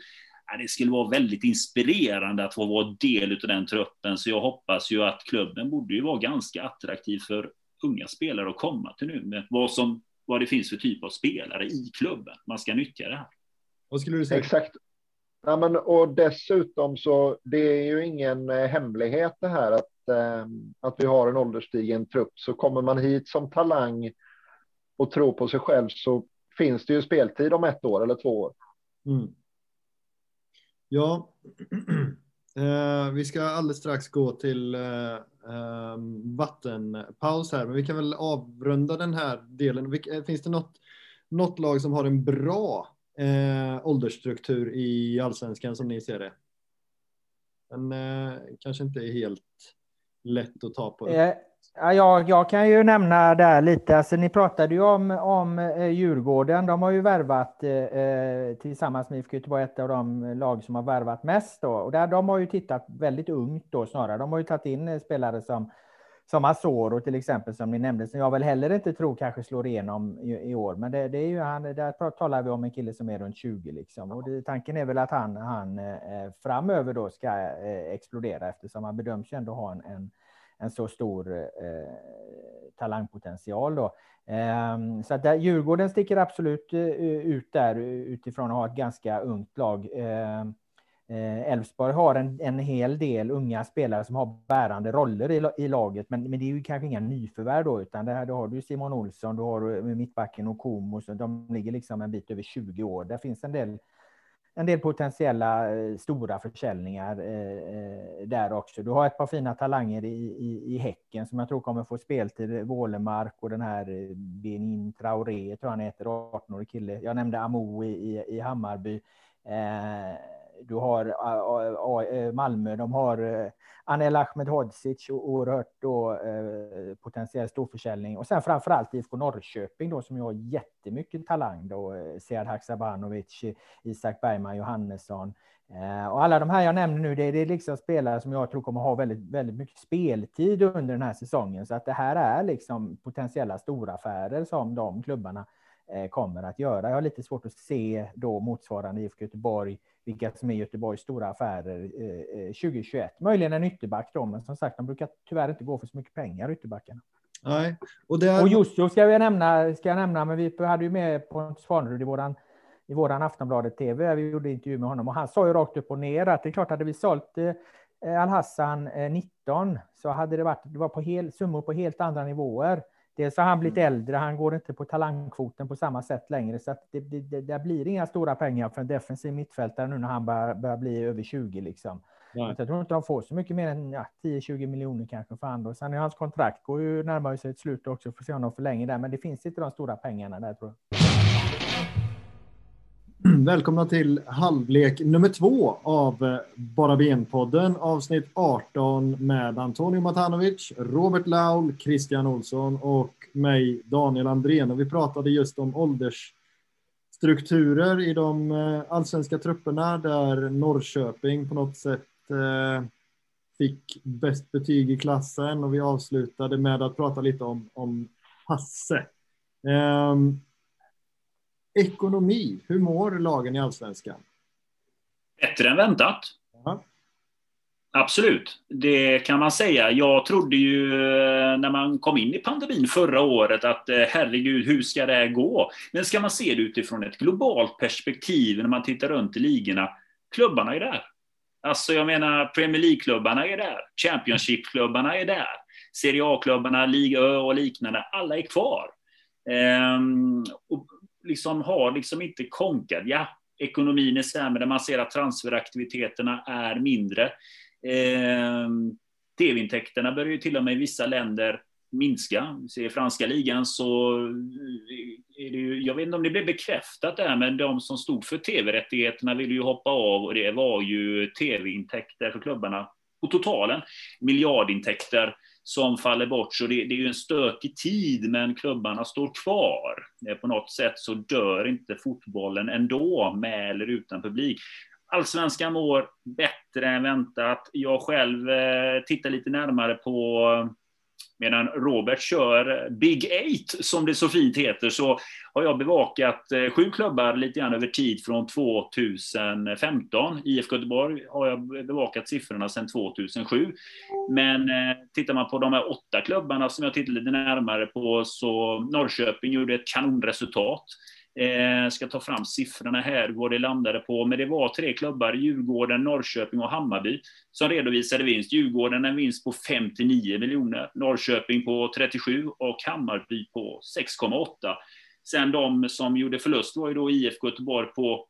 det skulle vara väldigt inspirerande att få vara del av den truppen. Så jag hoppas ju att klubben borde ju vara ganska attraktiv för unga spelare att komma till nu med vad, som, vad det finns för typ av spelare i klubben. Man ska nyttja det här. Vad skulle du säga? Exakt. Ja, men, och dessutom så det är ju ingen eh, hemlighet det här att, eh, att vi har en ålderstigen trupp. Så kommer man hit som talang och tror på sig själv så finns det ju speltid om ett år eller två år. Mm. Ja, eh, vi ska alldeles strax gå till eh, ehm, vattenpaus här, men vi kan väl avrunda den här delen. Eh, finns det något, något lag som har en bra eh, åldersstruktur i allsvenskan som ni ser det? Den eh, kanske inte är helt lätt att ta på. Eh, Ja, jag, jag kan ju nämna där lite, alltså, ni pratade ju om, om eh, Djurgården. De har ju värvat eh, eh tillsammans med IFK Göteborg ett av de lag som har värvat mest. Då. Och där, de har ju tittat väldigt ungt då snarare. De har ju tagit in eh, spelare som, som Asoro till exempel, som ni nämnde, som jag väl heller inte tror kanske slår igenom i, i år. Men det, det, är ju han, där talar vi om en kille som är runt 20 liksom. Och det, tanken är väl att han, han eh, framöver då ska eh, explodera eftersom han bedöms ju ändå ha en, en en så stor eh, talangpotential. Då. Eh, så att där, Djurgården sticker absolut eh, ut där utifrån att ha ett ganska ungt lag. Elfsborg eh, Elfsborg har en, en hel del unga spelare som har bärande roller i, i laget, men, men det är ju kanske inga nyförvärv då, utan det här, då har du Simon Olsson, du har eh, mittbacken och Komo, så de ligger liksom en bit över 20 år. Där finns en del en del potentiella eh, stora försäljningar eh, eh, där också. Du har ett par fina talanger i, i, i Häcken som jag tror kommer få speltid. Wålemark och den här eh, Benin Traoré, tror han heter, 18-årig kille. Jag nämnde Amo i, i, i Hammarby. Eh, du har eh, Malmö, de har eh, Anel Ahmedhodzic, oerhört då, eh, potentiell storförsäljning. Och sen framförallt IFK Norrköping då, som ju har jättemycket talang. Då, Sead Haksabanovic, Isak Bergman Johannesson. Och alla de här jag nämner nu, det, är liksom spelare som jag tror kommer ha väldigt, väldigt mycket speltid under den här säsongen. Så att det här är liksom potentiella storaffärer som de klubbarna kommer att göra. Jag har lite svårt att se då motsvarande IFK Göteborg vilka som är Göteborgs stora affärer eh, 2021. Eh, Möjligen en ytterback då, men som sagt, de brukar tyvärr inte gå för så mycket pengar, ytterbackarna. Nej. Och, det och Jusso ska jag nämna, ska jag nämna, men vi hade ju med Pontus Farnerud i våran i våran Aftonbladet TV. Vi gjorde intervju med honom och han sa ju rakt upp och ner att det är klart hade vi sålt eh, Al-Hassan eh, 19 så hade det varit det var på hel, summor på helt andra nivåer. Dels har han blivit mm. äldre, han går inte på talangkvoten på samma sätt längre, så att det, det, det blir inga stora pengar för en defensiv mittfältare nu när han börjar, börjar bli över 20. Liksom. Jag tror inte de får så mycket mer än ja, 10-20 miljoner kanske för andra. Sen är hans kontrakt går ju närmare sig ett slut också, får se om de förlänger där, men det finns inte de stora pengarna där tror jag. Välkomna till halvlek nummer två av eh, Bara Ben-podden, avsnitt 18 med Antonio Matanovic, Robert Laul, Christian Olsson och mig, Daniel Andrén. Och vi pratade just om åldersstrukturer i de eh, allsvenska trupperna där Norrköping på något sätt eh, fick bäst betyg i klassen och vi avslutade med att prata lite om, om Hasse. Um, Ekonomi, hur mår lagen i allsvenskan? Bättre än väntat. Ja. Absolut, det kan man säga. Jag trodde ju eh, när man kom in i pandemin förra året att eh, herregud, hur ska det här gå? Men ska man se det utifrån ett globalt perspektiv när man tittar runt i ligorna, klubbarna är där. Alltså jag menar, Premier League-klubbarna är där. Championship-klubbarna är där. Serie A-klubbarna, Liga Ö och liknande, alla är kvar. Ehm, och liksom har liksom inte konkat. Ja, ekonomin är sämre, man ser att transferaktiviteterna är mindre. Eh, TV-intäkterna börjar ju till och med i vissa länder minska. I franska ligan så eh, är det ju, jag vet inte om det blev bekräftat där, men de som stod för tv-rättigheterna ville ju hoppa av och det var ju tv-intäkter för klubbarna på totalen, miljardintäkter som faller bort. Så det, det, är ju en stökig tid, men klubbarna står kvar. Eh, på något sätt så dör inte fotbollen ändå, med eller utan publik. Allsvenskan mår bättre än väntat. Jag själv eh, tittar lite närmare på Medan Robert kör Big Eight, som det så fint heter, så har jag bevakat eh, sju klubbar lite grann över tid från 2015. IFK Göteborg har jag bevakat siffrorna sedan 2007. Men eh, tittar man på de här åtta klubbarna som jag tittar lite närmare på, så Norrköping gjorde ett kanonresultat. Eh, ska ta fram siffrorna här, vad det landade på. Men det var tre klubbar, Djurgården, Norrköping och Hammarby, som redovisade vinst. Djurgården en vinst på 59 miljoner, Norrköping på 37 och Hammarby på 6,8. Sen de som gjorde förlust var ju då IFK Göteborg på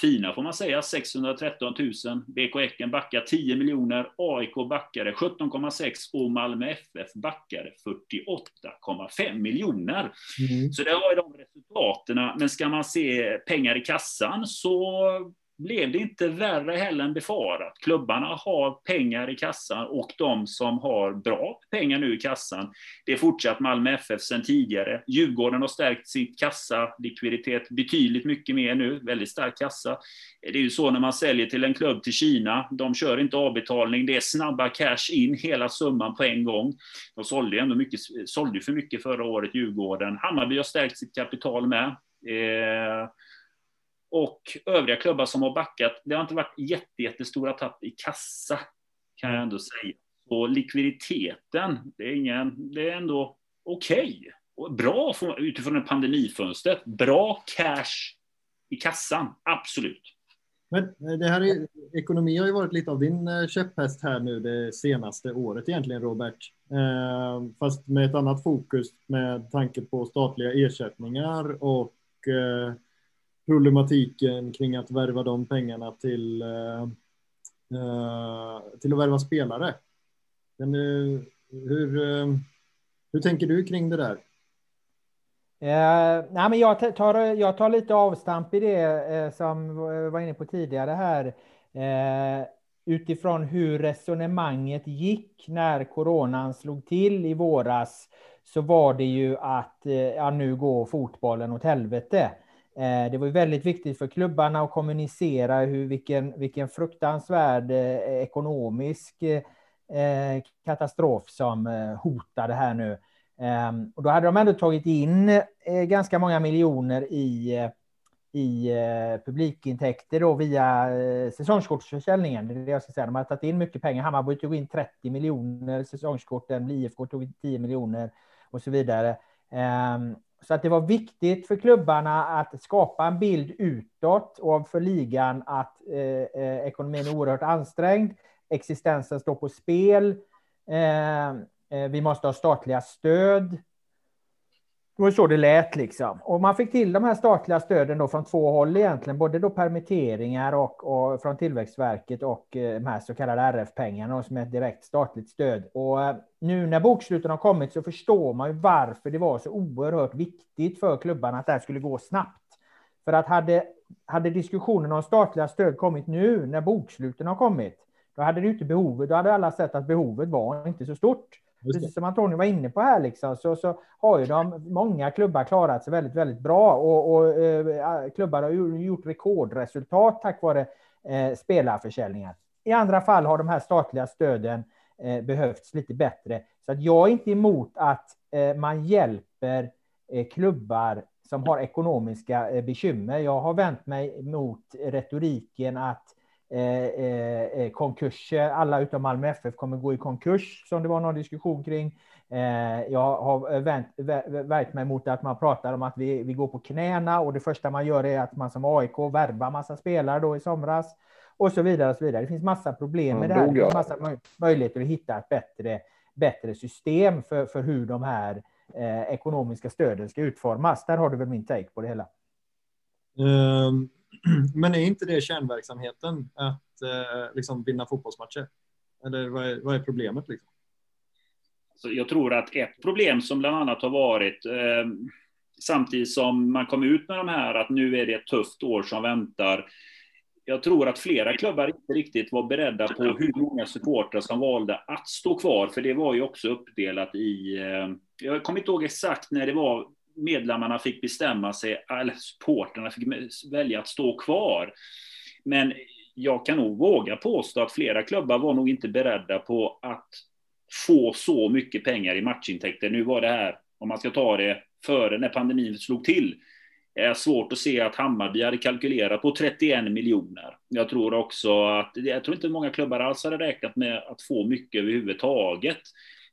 fina får man säga, 613 000. BK Häcken backar 10 miljoner, AIK backade 17,6 och Malmö FF backade 48,5 miljoner. Mm. Så det var ju de resultaten. Men ska man se pengar i kassan så blev det inte värre heller än befarat. Klubbarna har pengar i kassan och de som har bra pengar nu i kassan, det är fortsatt Malmö FF sedan tidigare. Djurgården har stärkt sin kassa, likviditet betydligt mycket mer nu, väldigt stark kassa. Det är ju så när man säljer till en klubb till Kina, de kör inte avbetalning, det är snabba cash in, hela summan på en gång. De sålde ändå mycket, sålde för mycket förra året, Djurgården. Hammarby har stärkt sitt kapital med. Eh, och övriga klubbar som har backat, det har inte varit jätte, jättestora tapp i kassa, kan jag ändå säga. Och likviditeten, det är, ingen, det är ändå okej. Okay. bra utifrån en pandemifönster. Bra cash i kassan, absolut. Men eh, det här är, ekonomi har ju varit lite av din eh, käpphäst här nu det senaste året egentligen, Robert. Eh, fast med ett annat fokus med tanke på statliga ersättningar och eh, problematiken kring att värva de pengarna till, eh, eh, till att värva spelare. Men, eh, hur, hur tänker du kring det där? Eh, nej, men jag, tar, jag tar lite avstamp i det eh, som var inne på tidigare här. Eh, utifrån hur resonemanget gick när coronan slog till i våras så var det ju att ja, nu går fotbollen åt helvete. Eh, det var väldigt viktigt för klubbarna att kommunicera hur, vilken, vilken fruktansvärd eh, ekonomisk eh, katastrof som hotade här nu. Ehm, och då hade de ändå tagit in ganska många miljoner i, i publikintäkter då via säsongskortsförsäljningen. Det är det jag ska säga. De har tagit in mycket pengar. Hammarby tog in 30 miljoner säsongskorten, IFK tog in 10 miljoner och så vidare. Ehm, så att det var viktigt för klubbarna att skapa en bild utåt och för ligan att eh, eh, ekonomin är oerhört ansträngd. Existensen står på spel. Eh, eh vi måste ha statliga stöd. Det var så det lät liksom. Och man fick till de här statliga stöden då från två håll egentligen, både då permitteringar och, och från Tillväxtverket och eh, de här så kallade RF-pengarna som är ett direkt statligt stöd. Och eh, nu när boksluten har kommit så förstår man ju varför det var så oerhört viktigt för klubbarna att det här skulle gå snabbt. För att hade, hade diskussionen om statliga stöd kommit nu när boksluten har kommit, då hade det inte behovet, då hade alla sett att behovet var inte så stort. Precis som Antonio var inne på här, liksom, så, så har ju de, många klubbar klarat sig väldigt, väldigt bra och, och eh, klubbar har gjort rekordresultat tack vare eh, spelarförsäljningar. I andra fall har de här statliga stöden eh, behövts lite bättre. Så att jag är inte emot att eh, man hjälper eh, klubbar som har ekonomiska eh, bekymmer. Jag har vänt mig mot retoriken att Eh, eh, eh, konkurser. Alla utom Malmö FF kommer gå i konkurs, som det var någon diskussion kring. jag har vänt, värjt mig mot att man pratar om att vi, vi går på knäna och det första man gör är att man som AIK värvar massa spelare då i somras. och så vidare. Och så vidare. Det finns massa problem med det här. Det finns massa möjligheter att hitta ett bättre, bättre system för, för hur de här eh, ekonomiska stöden ska utformas. Där har du väl min take på det hela. Um, men är inte det kärnverksamheten att eh, liksom vinna fotbollsmatcher? Eller vad är, vad är problemet? Liksom? Så jag tror att ett problem som bland annat har varit eh, samtidigt som man kom ut med de här att nu är det ett tufft år som väntar. Jag tror att flera klubbar inte riktigt var beredda på hur många supportrar som valde att stå kvar, för det var ju också uppdelat i... Eh, jag kommer inte ihåg exakt när det var medlemmarna fick bestämma sig, eller supportrarna fick välja att stå kvar. Men jag kan nog våga påstå att flera klubbar var nog inte beredda på att få så mycket pengar i matchintäkter. Nu var det här, om man ska ta det före när pandemin slog till, är svårt att se att Hammarby hade kalkylerat på 31 miljoner. Jag tror också att, jag tror inte många klubbar alls hade räknat med att få mycket överhuvudtaget.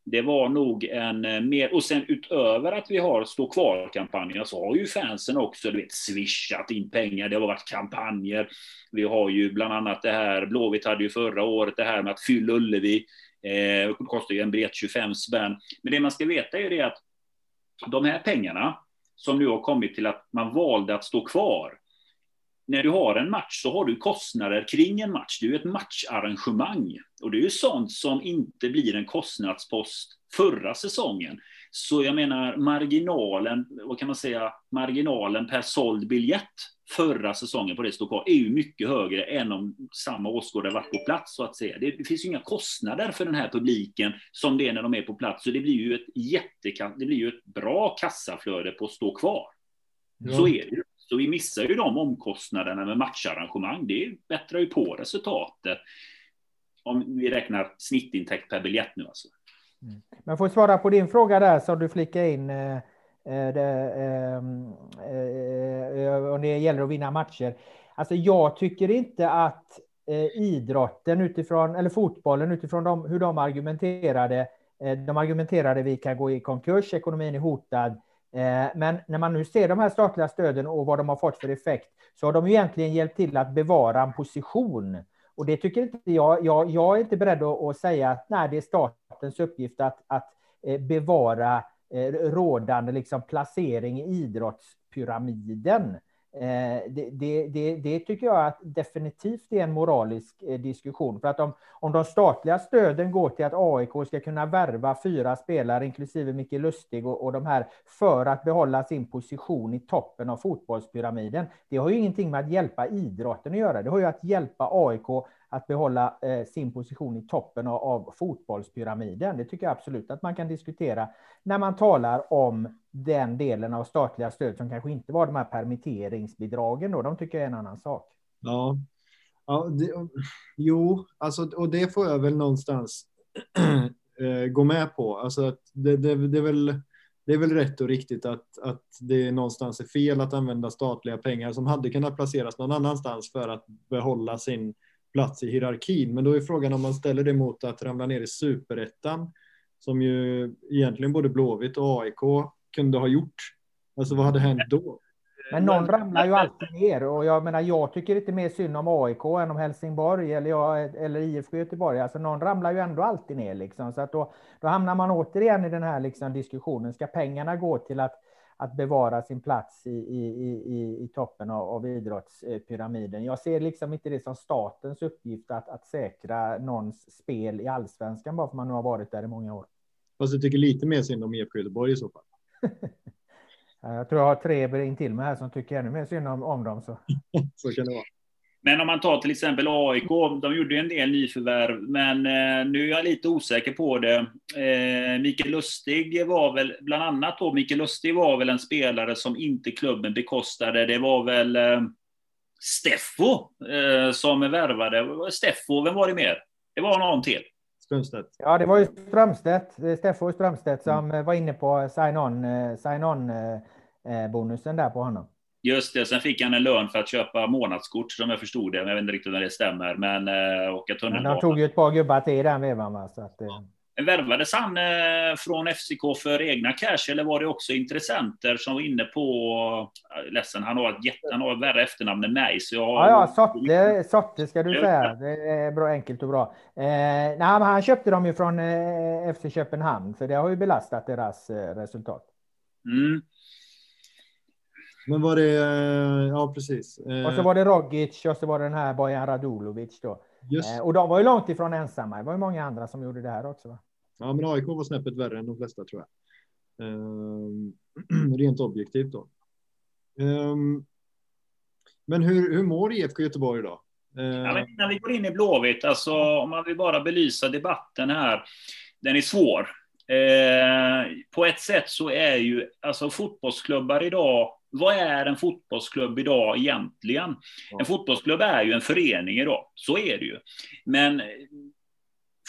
Det var nog en eh, mer, och sen utöver att vi har stå kvar-kampanjerna så har ju fansen också, du vet, swishat in pengar, det har varit kampanjer. Vi har ju bland annat det här, Blåvitt hade ju förra året det här med att fylla Ullevi, eh, det kostar ju en biljett 25 spänn. Men det man ska veta är det att de här pengarna som nu har kommit till att man valde att stå kvar. När du har en match så har du kostnader kring en match. Det är ju ett matcharrangemang. Och det är ju sånt som inte blir en kostnadspost förra säsongen. Så jag menar marginalen, vad kan man säga, marginalen per såld biljett förra säsongen på det kvar är ju mycket högre än om samma åskådare varit på plats så att säga. Det, finns ju inga kostnader för den här publiken som det är när de är på plats. Så det blir ju ett jätte, det blir ju ett bra kassaflöde på att stå kvar. Ja. Så är det ju. Så vi missar ju de omkostnaderna med matcharrangemang. Det bättrar ju på resultatet. Om vi räknar snittintäkt per biljett nu alltså. Mm. Men får svara på din fråga där som du flickade in. Eh, eh, det, eh, eh, eh det gäller att vinna matcher. Alltså jag tycker inte att eh, idrotten utifrån, eller fotbollen utifrån de, hur de argumenterade, de argumenterade vi kan gå i konkurs, ekonomin är hotad. Eh, men när man nu ser de här statliga stöden och vad de har fått för effekt så har de ju egentligen hjälpt till att bevara en position. Och det tycker inte jag. Jag, jag är inte beredd att, att säga att nej, det är statens uppgift att, att eh, bevara eh, rådande liksom placering i idrottspyramiden. Eh, det, det, det, det, tycker jag att definitivt är en moralisk eh, diskussion. För att om, om de statliga stöden går till att AIK ska kunna värva fyra spelare, inklusive Micke Lustig och, och de här, för att behålla sin position i toppen av fotbollspyramiden. Det har ju ingenting med att hjälpa idrotten att göra. Det har ju att hjälpa AIK att behålla eh, sin position i toppen av, av, fotbollspyramiden. Det tycker jag absolut att man kan diskutera när man talar om den delen av statliga stöd som kanske inte var de här permitteringsbidragen. Då. De tycker jag är en annan sak. Ja, ja det, jo, alltså, och det får jag väl någonstans eh, gå med på. Alltså att det, det, det, är väl, det är väl rätt och riktigt att, att det någonstans är fel att använda statliga pengar som hade kunnat placeras någon annanstans för att behålla sin plats i hierarkin. Men då är frågan om man ställer det mot att ramla ner i superettan som ju egentligen både Blåvitt och AIK kunde ha gjort. Alltså vad hade hänt då? Men någon ramlar ju alltid ner och jag menar, jag tycker inte mer synd om AIK än om Helsingborg eller, jag, eller IFK Göteborg. Alltså någon ramlar ju ändå alltid ner liksom. Så att då, då hamnar man återigen i den här liksom diskussionen. Ska pengarna gå till att att bevara sin plats i, i, i, i toppen av, av idrottspyramiden. Jag ser liksom inte det som statens uppgift att, att säkra någons spel i allsvenskan bara för man nu har varit där i många år. Fast du tycker lite mer synd om IFK Göteborg i så fall? jag tror jag har tre in till mig här som tycker ännu mer synd om, om dem. Så. så kan det vara. Men om man tar till exempel AIK, de gjorde en del nyförvärv, men eh, nu är jag lite osäker på det. Eh, Mikael Lustig var väl, bland annat då, Mikael Lustig var väl en spelare som inte klubben bekostade. Det var väl eh, Steffo som värvade. Steffo, vem var det mer? Det var någon till. Strömstedt. Ja, det var ju Strömstedt, Steffo Strömstedt som mm. var inne på sign-on sign eh, bonusen där på honom. Just det, sen fick han en lön för att köpa månadskort som jag förstod det. Men jag vet inte riktigt när det stämmer. Men eh, åka tunnelbana. Men de tog ju ett par gubbar till i den vevan. Att, eh... Värvades han eh, från FCK för egna cash eller var det också intressenter som var inne på, ledsen, han har ett jätte, han har värre efternamn än mig. Så jag. Ja, ja, Sotte, Sotte ska du säga. Det är bra, enkelt och bra. Eh, nej, han köpte dem ju från eh, FC Köpenhamn, så det har ju belastat deras eh, resultat. Mm. Men var det, eh, ja precis. Och så var det Rogic och så var det den här Bojan Radulovic då. Just. Och de var ju långt ifrån ensamma. Det var ju många andra som gjorde det här också. Va? Ja, men AIK var snäppet värre än de flesta tror jag. Ehm, rent objektivt då. Ehm, men hur, hur mår IFK Göteborg idag? Ehm. Ja, innan vi går in i Blåvitt, alltså om man vill bara belysa debatten här. Den är svår. Ehm, på ett sätt så är ju alltså fotbollsklubbar idag vad är en fotbollsklubb idag egentligen? En fotbollsklubb är ju en förening idag, så är det ju. Men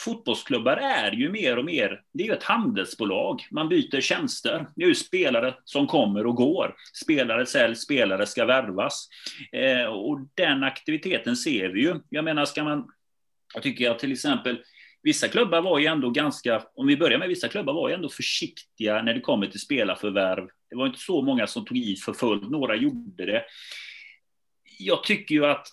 fotbollsklubbar är ju mer och mer, det är ju ett handelsbolag. Man byter tjänster. Det är ju spelare som kommer och går. Spelare säljs, spelare ska värvas. Eh, och den aktiviteten ser vi ju. Jag menar, ska man... Jag tycker att till exempel vissa klubbar var ju ändå ganska, om vi börjar med vissa klubbar var ju ändå försiktiga när det kommer till spelarförvärv. Det var inte så många som tog i för fullt, några gjorde det. Jag tycker ju att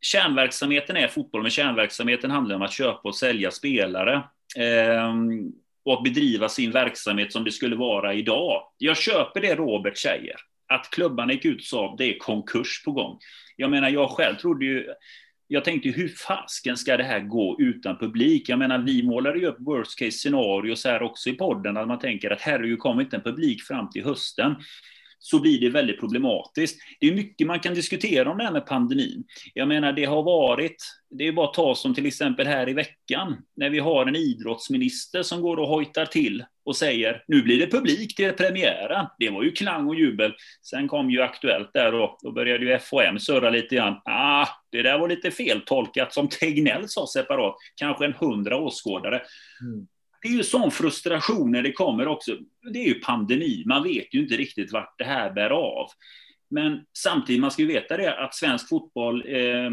kärnverksamheten är fotboll, men kärnverksamheten handlar om att köpa och sälja spelare. Ehm, och att bedriva sin verksamhet som det skulle vara idag. Jag köper det Robert säger, att klubbarna gick ut och sa att det är konkurs på gång. Jag menar, jag själv trodde ju, jag tänkte hur fasken ska det här gå utan publik? Jag menar, vi målar ju upp worst case scenario så här också i podden, att man tänker att herregud, kommer inte en publik fram till hösten? Så blir det väldigt problematiskt. Det är mycket man kan diskutera om det här med pandemin. Jag menar, det har varit, det är bara att ta som till exempel här i veckan, när vi har en idrottsminister som går och hojtar till och säger nu blir det publik till premiären. Det var ju klang och jubel. Sen kom ju Aktuellt där och då började ju FHM surra lite grann. Ah, det där var lite feltolkat som Tegnell sa separat. Kanske en hundra åskådare. Mm det är ju sån frustration när det kommer också. Det är ju pandemi, man vet ju inte riktigt vart det här bär av. Men samtidigt, man ska ju veta det, att svensk fotboll, eh,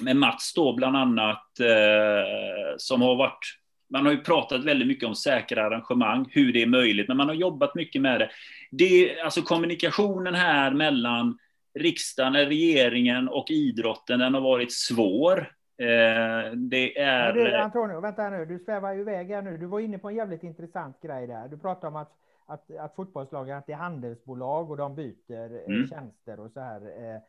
med Mats då bland annat, eh, som har varit man har ju pratat väldigt mycket om säkra arrangemang, hur det är möjligt, men man har jobbat mycket med det. det alltså kommunikationen här mellan riksdagen, regeringen och idrotten, den har varit svår. Eh, det är... du, Antonio, vänta nu, du svävar iväg här nu. Du var inne på en jävligt intressant grej där. Du pratade om att, att, att fotbollslagen att det är handelsbolag och de byter eh, mm. tjänster och så här. Eh,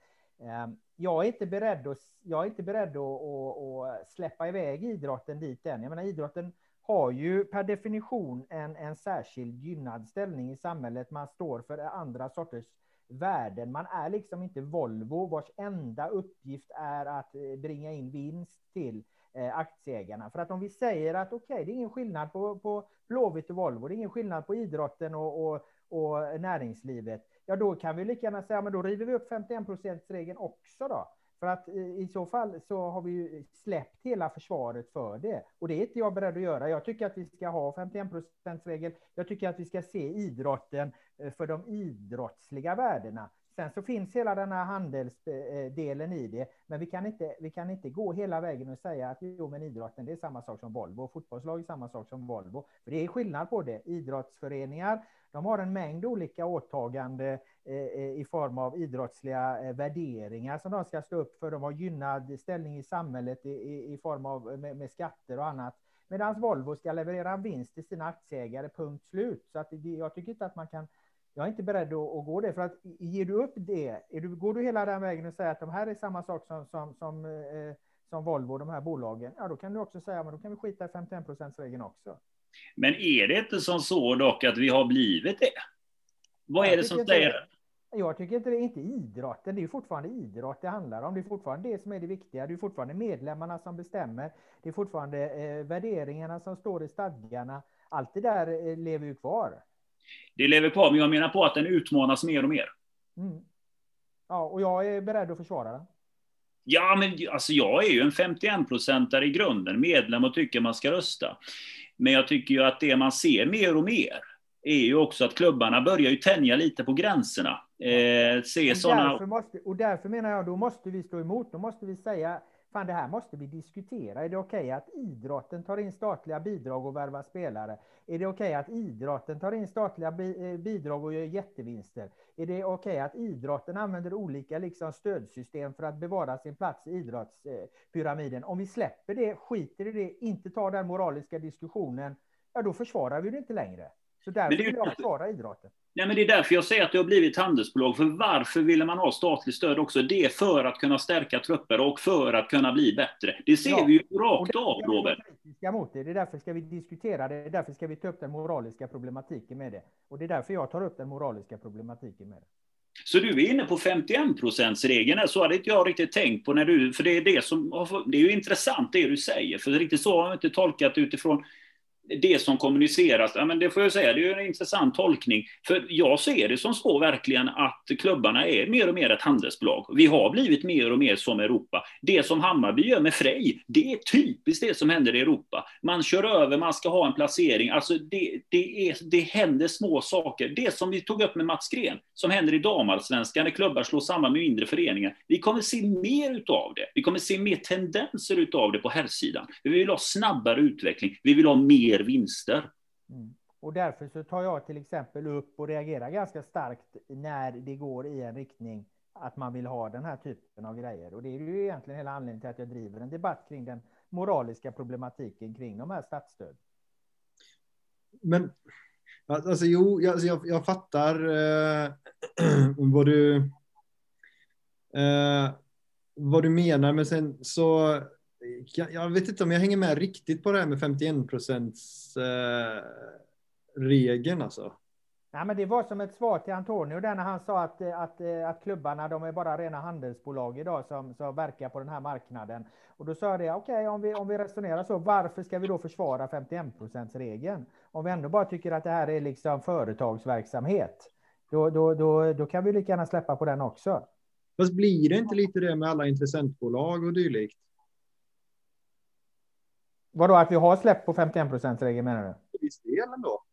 jag är inte beredd att, jag är inte beredd att, att, att släppa iväg idrotten dit än. Jag menar, idrotten har ju per definition en, en särskild gynnad ställning i samhället. Man står för andra sorters värden. Man är liksom inte Volvo vars enda uppgift är att eh, bringa in vinst till eh, aktieägarna. För att om vi säger att okej, okay, det är ingen skillnad på, på Blåvitt och Volvo, det är ingen skillnad på idrotten och, och, och näringslivet, ja då kan vi lika gärna säga, men då river vi upp 51 regeln också då. För att i så fall så har vi ju släppt hela försvaret för det. Och det är inte jag beredd att göra. Jag tycker att vi ska ha 51 regel. Jag tycker att vi ska se idrotten eh, för de idrottsliga värdena. Sen så finns hela den här handelsdelen eh, i det, men vi kan, inte, vi kan inte gå hela vägen och säga att jo, men idrotten det är samma sak som Volvo, fotbollslag är samma sak som Volvo. För det är skillnad på det. Idrottsföreningar, de har en mängd olika åtaganden, i form av idrottsliga eh, värderingar som de ska stå upp för. De har gynnad ställning i samhället i, i, i form av med, med skatter och annat. Medan Volvo ska leverera en vinst till sina aktieägare, punkt slut. Så att jag tycker inte att man kan jag är inte beredd att, att, gå det, för att ger du upp det, du, går du hela den vägen och säger att de här är samma sak som, som, som, eh, som Volvo, de här bolagen, ja då kan du också säga, men då kan vi skita i 51 regeln också. Men är det inte som så dock att vi har blivit det? Vad är det som säger det? Jag tycker inte det är inte idrotten, det är fortfarande idrott det handlar om. Det är fortfarande det som är det viktiga. Det är fortfarande medlemmarna som bestämmer. Det är fortfarande eh, värderingarna som står i stadgarna. Allt det där eh, lever ju kvar. Det lever kvar, men jag menar på att den utmanas mer och mer. Mm. Ja, och jag är beredd att försvara den. Ja, men alltså jag är ju en 51-procentare i grunden, medlem och tycker man ska rösta. Men jag tycker ju att det man ser mer och mer är ju också att klubbarna börjar ju tänja lite på gränserna. Eh, se och, såna... därför måste, och därför menar jag, då måste vi stå emot. Då måste vi säga, fan det här måste vi diskutera. Är det okej okay att idrotten tar in statliga bidrag och värvar spelare? Är det okej okay att idrotten tar in statliga eh, bidrag och gör jättevinster? Är det okej okay att idrotten använder olika liksom, stödsystem för att bevara sin plats i idrottspyramiden? Om vi släpper det, skiter i det, inte tar den moraliska diskussionen, ja då försvarar vi det inte längre. Så därför vill jag försvara idrotten. Nej, men det är därför jag säger att det har blivit handelsbolag. För varför ville man ha statligt stöd också? Det är för att kunna stärka trupper och för att kunna bli bättre. Det ser ja. vi ju rakt av, Robert. Mot det. det är därför ska vi diskutera det. Det är därför ska vi ta upp den moraliska problematiken med det. Och det är därför jag tar upp den moraliska problematiken med det. Så du är inne på 51 procentsregeln så hade inte jag riktigt tänkt på när du, för det är det som, det är ju intressant det du säger, för riktigt så har jag inte tolkat utifrån det som kommuniceras, ja, men det får jag säga, det är en intressant tolkning. För jag ser det som så verkligen att klubbarna är mer och mer ett handelsbolag. Vi har blivit mer och mer som Europa. Det som Hammarby gör med Frej, det är typiskt det som händer i Europa. Man kör över, man ska ha en placering. Alltså det, det, är, det händer små saker. Det som vi tog upp med Mats Gren, som händer i damallsvenskan när klubbar slår samman med mindre föreningar. Vi kommer se mer utav det. Vi kommer se mer tendenser utav det på herrsidan. Vi vill ha snabbare utveckling. Vi vill ha mer mer vinster. Mm. Och därför så tar jag till exempel upp och reagerar ganska starkt när det går i en riktning att man vill ha den här typen av grejer. Och det är ju egentligen hela anledningen till att jag driver en debatt kring den moraliska problematiken kring de här statsstöd. Men alltså jo, alltså, jag, jag fattar eh, vad du eh, vad du menar, men sen så jag, vet inte om jag hänger med riktigt på det här med 51 procents eh, regeln alltså. Nej, men det var som ett svar till Antonio där när han sa att, att, att klubbarna de är bara rena handelsbolag idag som, som verkar på den här marknaden. Och då sa jag det, okej okay, om, vi, om vi resonerar så, varför ska vi då försvara 51% regeln? Om vi ändå bara tycker att det här är liksom företagsverksamhet, då, då, då, då kan vi lika gärna släppa på den också. Fast blir det inte lite det med alla intressentbolag och dylikt? Vadå, att vi har släppt på 51 regeln menar du? Viss del ändå.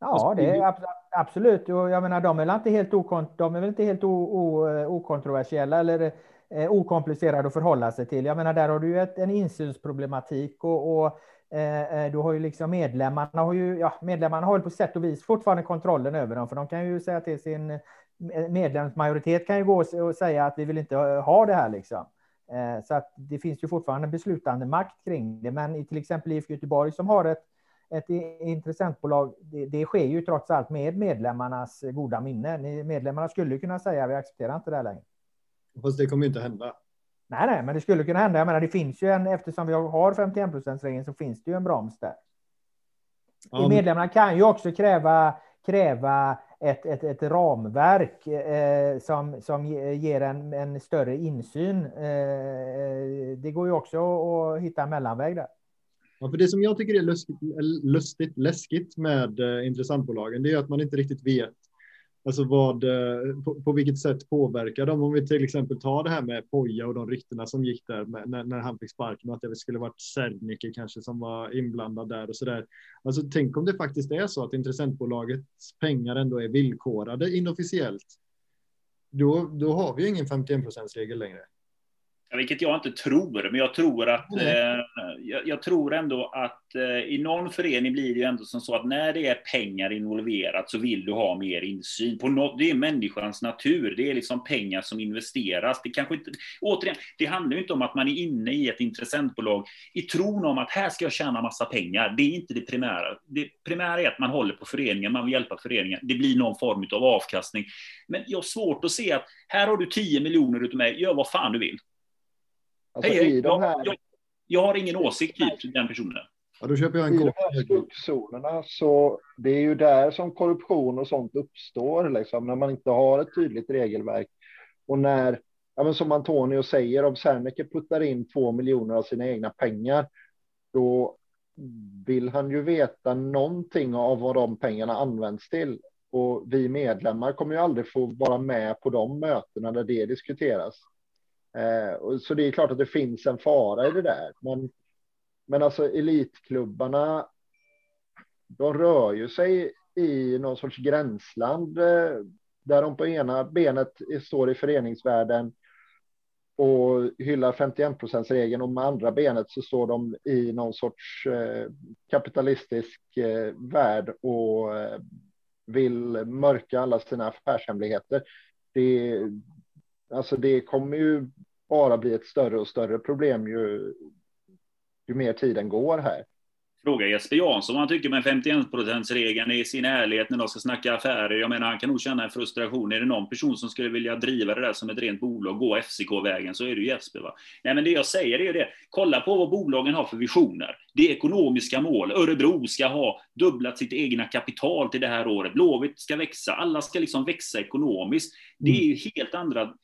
Ja, det är absolut. Och jag menar, de är väl inte helt, okont de är väl inte helt o, okontroversiella eller eh, okomplicerade att förhålla sig till. Jag menar, där har du ju ett, en insynsproblematik och, och eh, eh, du har ju liksom medlemmarna har ju, ja, medlemmarna har ju på sätt och vis fortfarande kontrollen över dem, för de kan ju säga till sin medlemsmajoritet kan ju gå och säga att vi vill inte ha det här liksom. Eh, så att det finns ju fortfarande beslutande makt kring det. Men i till exempel IFK Göteborg som har ett, ett intressentbolag, det, det sker ju trots allt med medlemmarnas goda minne. Medlemmarna skulle kunna säga vi accepterar inte det här längre. Fast det kommer ju inte hända. Nej, nej, men det skulle kunna hända. Jag menar, det finns ju en, eftersom vi har 51% regeln så finns det ju en broms där. Ja, Medlemmarna kan ju också kräva, kräva ett, ett, ett ramverk eh, eh som, som ger en, en större insyn. Eh, eh det går ju också att hitta en mellanväg där. Ja, för det som jag tycker är lustigt, eh, lustigt läskigt med eh, intressantbolagen, det är att man inte riktigt vet Alltså vad, eh, på, på, vilket sätt påverkar de? Om vi till exempel tar det här med Poja och de ryktena som gick där med, när, när, han fick sparken och att det skulle varit Sernike kanske som var inblandad där och så där. Alltså tänk om det faktiskt är så att intressentbolagets pengar ändå är villkorade inofficiellt. Då, då har vi ju ingen 51 regel längre. Vilket jag inte tror, men jag tror att eh, jag, jag, tror ändå att eh, i någon förening blir det ju ändå som så att när det är pengar involverat så vill du ha mer insyn. På något, det är människans natur. Det är liksom pengar som investeras. Det kanske inte, återigen, det handlar ju inte om att man är inne i ett intressentbolag i tron om att här ska jag tjäna massa pengar. Det är inte det primära. Det primära är att man håller på föreningen, man vill hjälpa föreningen. Det blir någon form av avkastning. Men jag har svårt att se att här har du 10 miljoner utav mig, gör vad fan du vill. Alltså hej, hej. Jag, här... jag, jag, har ingen åsikt typ den personen. Ja, då köper jag en I de här skuggzonerna så det är ju där som korruption och sånt uppstår, liksom, när man inte har ett tydligt regelverk. Och när, ja, men som Antonio säger, om Serneke puttar in två miljoner av sina egna pengar, då vill han ju veta någonting av vad de pengarna används till. Och vi medlemmar kommer ju aldrig få vara med på de mötena där det diskuteras. Eh, så det är klart att det finns en fara i det där. Men, men alltså elitklubbarna, de rör ju sig i någon sorts gränsland eh, där de på ena benet står i föreningsvärlden och hyllar 51% regeln och med andra benet så står de i någon sorts eh, kapitalistisk eh, värld och eh, vill mörka alla sina affärshemligheter. Det, alltså det kommer ju bara bli ett större och större problem ju, ju mer tiden går här. Fråga Jesper Jansson vad han tycker med 51%-regeln i sin ärlighet när de ska snacka affärer. Jag menar, han kan nog känna en frustration. Är det någon person som skulle vilja driva det där som ett rent bolag, gå FCK-vägen, så är det Jesper. Va? Nej, men det jag säger är det. Kolla på vad bolagen har för visioner. Det är ekonomiska mål. Örebro ska ha dubblat sitt egna kapital till det här året. Blåvitt ska växa. Alla ska liksom växa ekonomiskt. Det är ju helt andra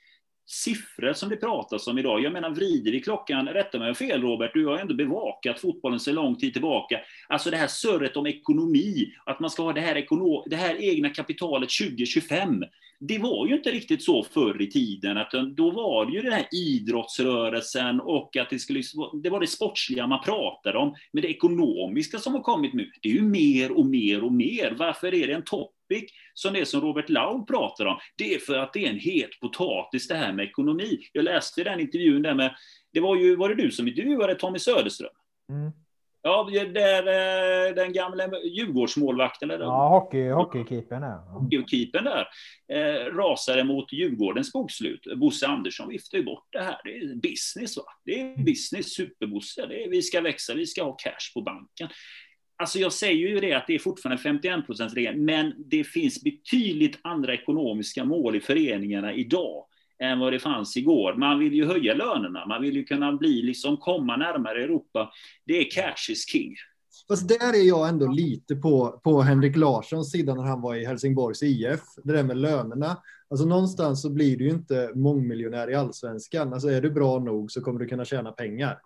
siffror som det pratas om idag. Jag menar, vrider vi klockan, rätta mig om fel Robert, du har ändå bevakat fotbollen så lång tid tillbaka. Alltså det här surret om ekonomi, att man ska ha det här, ekono det här egna kapitalet 2025. Det var ju inte riktigt så förr i tiden, att då var det ju den här idrottsrörelsen och att det, skulle, liksom det var det sportsliga man pratade om. Men det ekonomiska som har kommit nu, det är ju mer och mer och mer. Varför är det en topic, som det som Robert Laub pratar om, det är för att det är en het potatis det här med ekonomi. Jag läste den intervjun där med, det var ju, var det du som intervjuade Tommy Söderström? Mm. Ja, där, eh, den gamla Djurgårdsmålvakten. Eller? Ja, hockey, hockeykeepern där. Hockeykeepern där. Eh, rasade mot Djurgårdens bokslut. Bosse Andersson viftar ju bort det här. Det är business va? Det är business, superbosse. Det är, vi ska växa, vi ska ha cash på banken. Alltså jag säger ju det att det är fortfarande 51% regel, men det finns betydligt andra ekonomiska mål i föreningarna idag än vad det fanns igår. Man vill ju höja lönerna, man vill ju kunna bli, liksom komma närmare Europa. Det är cash is king. Fast där är jag ändå lite på, på Henrik Larssons sida när han var i Helsingborgs IF. Det där med lönerna. Alltså någonstans så blir du ju inte mångmiljonär i allsvenskan. Alltså är du bra nog så kommer du kunna tjäna pengar.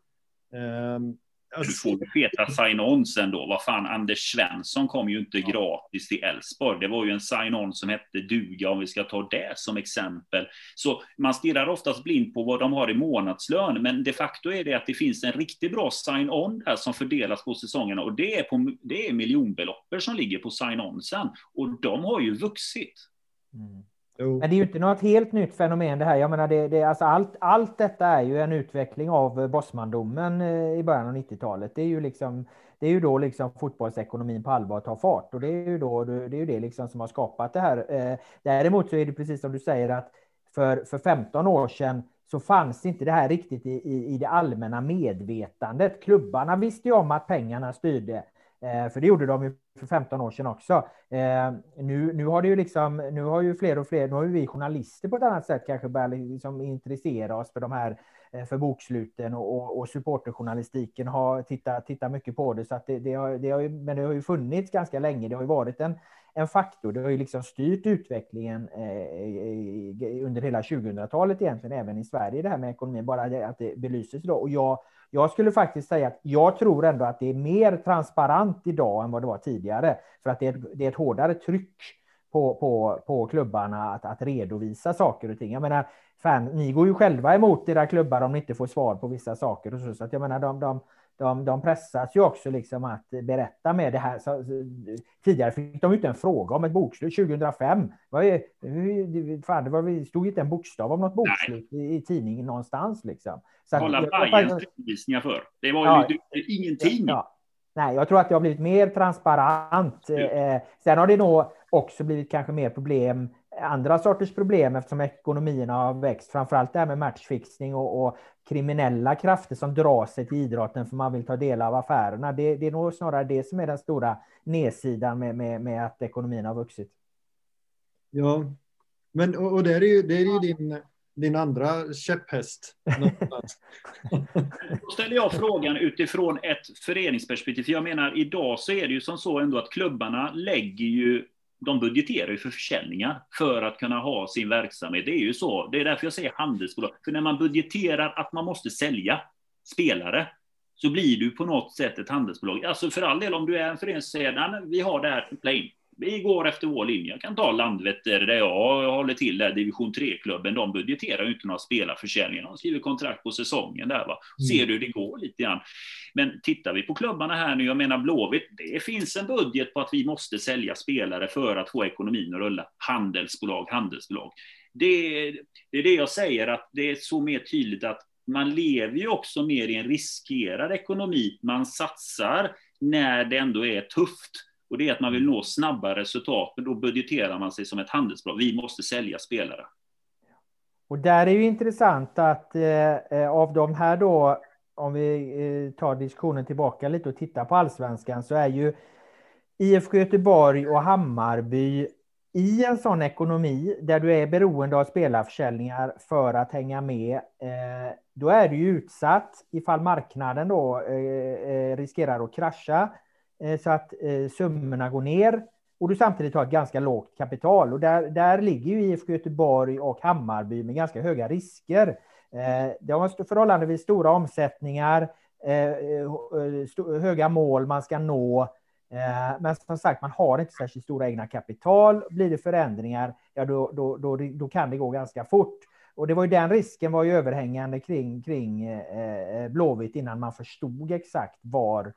Um, du får feta sign-on sen då. Vad fan, Anders Svensson kom ju inte gratis till Elfsborg. Det var ju en sign-on som hette duga, om vi ska ta det som exempel. Så man stirrar oftast blind på vad de har i månadslön, men de facto är det att det finns en riktigt bra sign-on där som fördelas på säsongerna och det är, på, det är miljonbelopp som ligger på sign-onsen och de har ju vuxit. Mm. Men det är ju inte något helt nytt fenomen det här. Jag menar, det, det, alltså allt, allt detta är ju en utveckling av eh, Bosmandomen eh, i början av 90-talet. Det är ju liksom det är ju då liksom fotbollsekonomin på allvar tar fart och det är ju då det är ju det liksom som har skapat det här. Eh, däremot så är det precis som du säger att för, för 15 år sedan så fanns inte det här riktigt i, i, i det allmänna medvetandet. Klubbarna visste ju om att pengarna styrde. Eh, för det gjorde de ju för 15 år sedan också. Eh, nu, nu har det ju liksom, nu har ju fler och fler, nu har ju vi journalister på ett annat sätt kanske börjat liksom intressera oss för de här, eh, för boksluten och, och, och supporterjournalistiken har tittat, tittat mycket på det. Så att det, det, har, det har ju, men det har ju funnits ganska länge. Det har ju varit en, en faktor. Det har ju liksom styrt utvecklingen eh, under hela 2000-talet egentligen, även i Sverige, det här med ekonomin, bara det, att det belyses idag. Och jag, jag skulle faktiskt säga att jag tror ändå att det är mer transparent idag än vad det var tidigare, för att det är ett, det är ett hårdare tryck på, på, på klubbarna att, att redovisa saker och ting. Jag menar, fan, ni går ju själva emot era klubbar om ni inte får svar på vissa saker och så, så att jag menar, de, de, de, de pressas ju också liksom att berätta med det här. Så, tidigare fick de inte en fråga om ett bokslut 2005. Var ju, fan, det var, stod inte en bokstav om något bokslut i, i, tidningen någonstans. Liksom. Så Kolla Bajens redovisningar för. Det var ju ja, ingenting. Ja. Nej, jag tror att det har blivit mer transparent. Ja. Eh, sen har det nog också blivit kanske mer problem andra sorters problem eftersom ekonomierna har växt, framförallt det här med matchfixning och, och, kriminella krafter som drar sig till idrotten för man vill ta del av affärerna. Det, det är nog snarare det som är den stora nedsidan med, med, med att ekonomin har vuxit. Ja, men och, och det är ju, det är ju din, din andra käpphäst. Då ställer jag frågan utifrån ett föreningsperspektiv. För jag menar, idag så är det ju som så ändå att klubbarna lägger ju de budgeterar ju för försäljningar för att kunna ha sin verksamhet. Det är ju så. Det är därför jag säger handelsbolag. För när man budgeterar att man måste sälja spelare så blir du på något sätt ett handelsbolag. Alltså för all del, om du är en förening som säger att vi har det här play vi går efter vår linje. Jag kan ta Landvetter där jag håller till, där division 3-klubben. De budgeterar ju inte några spelarförsäljningar. De skriver kontrakt på säsongen där. Va? Ser mm. du hur det går lite grann. Men tittar vi på klubbarna här nu, jag menar Blåvitt, det finns en budget på att vi måste sälja spelare för att få ekonomin att rulla. Handelsbolag, handelsbolag. Det, det är det jag säger, att det är så mer tydligt att man lever ju också mer i en riskerad ekonomi. Man satsar när det ändå är tufft. Och det är att man vill nå snabba resultat, men då budgeterar man sig som ett handelsbolag. Vi måste sälja spelare. Och där är ju intressant att eh, eh av de här då, om vi eh, tar diskussionen tillbaka lite och tittar på allsvenskan, så är ju IFK Göteborg och Hammarby i en sån ekonomi där du är beroende av spelarförsäljningar för att hänga med, eh, då är du utsatt ifall marknaden då eh, riskerar att krascha Eh, så att eh, summorna går ner och du samtidigt har ett ganska lågt kapital. Och där, där ligger ju IFK Göteborg och Hammarby med ganska höga risker. Eh, De har förhållandevis stora omsättningar, höga mål man ska nå Eh, men som sagt, man har inte särskilt stora egna kapital. Blir det förändringar, ja då, då, då, då kan det gå ganska fort. Och det var ju den risken var ju överhängande kring, kring eh, Blåvitt innan man förstod exakt var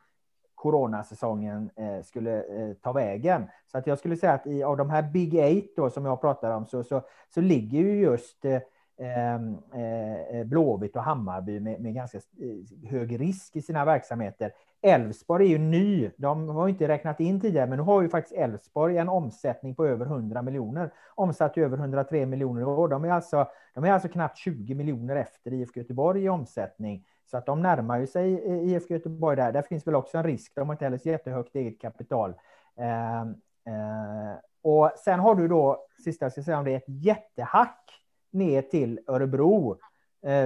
coronasäsongen eh, skulle eh, ta vägen. Så att jag skulle säga att i, av de här Big Eight då, som jag pratar om så, så, så ligger ju just eh, ehm, eh, eh, Blåvitt och Hammarby med, med, ganska eh, hög risk i sina verksamheter. Elfsborg är ju ny. De har inte räknat in tidigare, men nu har ju faktiskt Elfsborg en omsättning på över 100 miljoner. Omsatt över 103 miljoner i år. De är alltså, de är alltså knappt 20 miljoner efter IFK Göteborg i omsättning. Så att de närmar ju sig eh, IFK Göteborg där. Där finns väl också en risk. De har inte heller så jättehögt eget kapital. Eh, eh, och sen har du då, sista jag ska säga om det, är ett jättehack ner till Örebro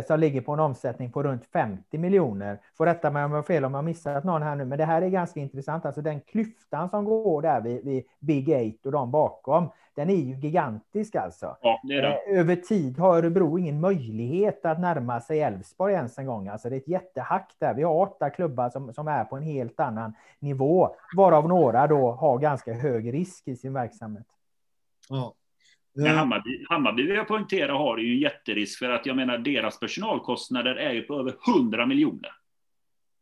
som ligger på en omsättning på runt 50 miljoner. Får rätta mig om jag har fel om jag missat någon här nu, men det här är ganska intressant. Alltså den klyftan som går där vid, vid Big Eight och de bakom, den är ju gigantisk alltså. Ja, det det. Eh, över tid har Örebro ingen möjlighet att närma sig Elfsborg ens en gång. Alltså det är ett jättehack där. Vi har åtta klubbar som, som är på en helt annan nivå, varav några då har ganska hög risk i sin verksamhet. Ja, men Hammarby, Hammarby vill jag poängtera har ju en jätterisk för att jag menar deras personalkostnader är ju på över 100 miljoner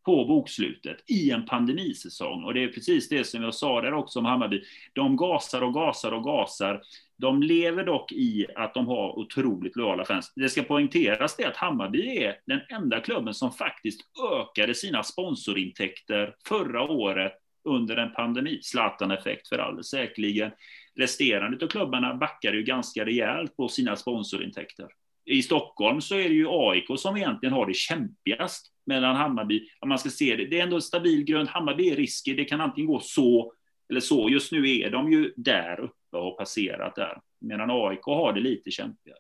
på bokslutet i en pandemisäsong. Och det är precis det som jag sa där också om Hammarby. De gasar och gasar och gasar. De lever dock i att de har otroligt lojala fans. Det ska poängteras det att Hammarby är den enda klubben som faktiskt ökade sina sponsorintäkter förra året under en pandemi. Zlatan-effekt för all säkerligen resterande av klubbarna backar ju ganska rejält på sina sponsorintäkter. I Stockholm så är det ju AIK som egentligen har det kämpigast mellan Hammarby, om man ska se det, det är ändå en stabil grund. Hammarby är risker, det kan antingen gå så eller så. Just nu är de ju där uppe och passerat där, medan AIK har det lite kämpigare.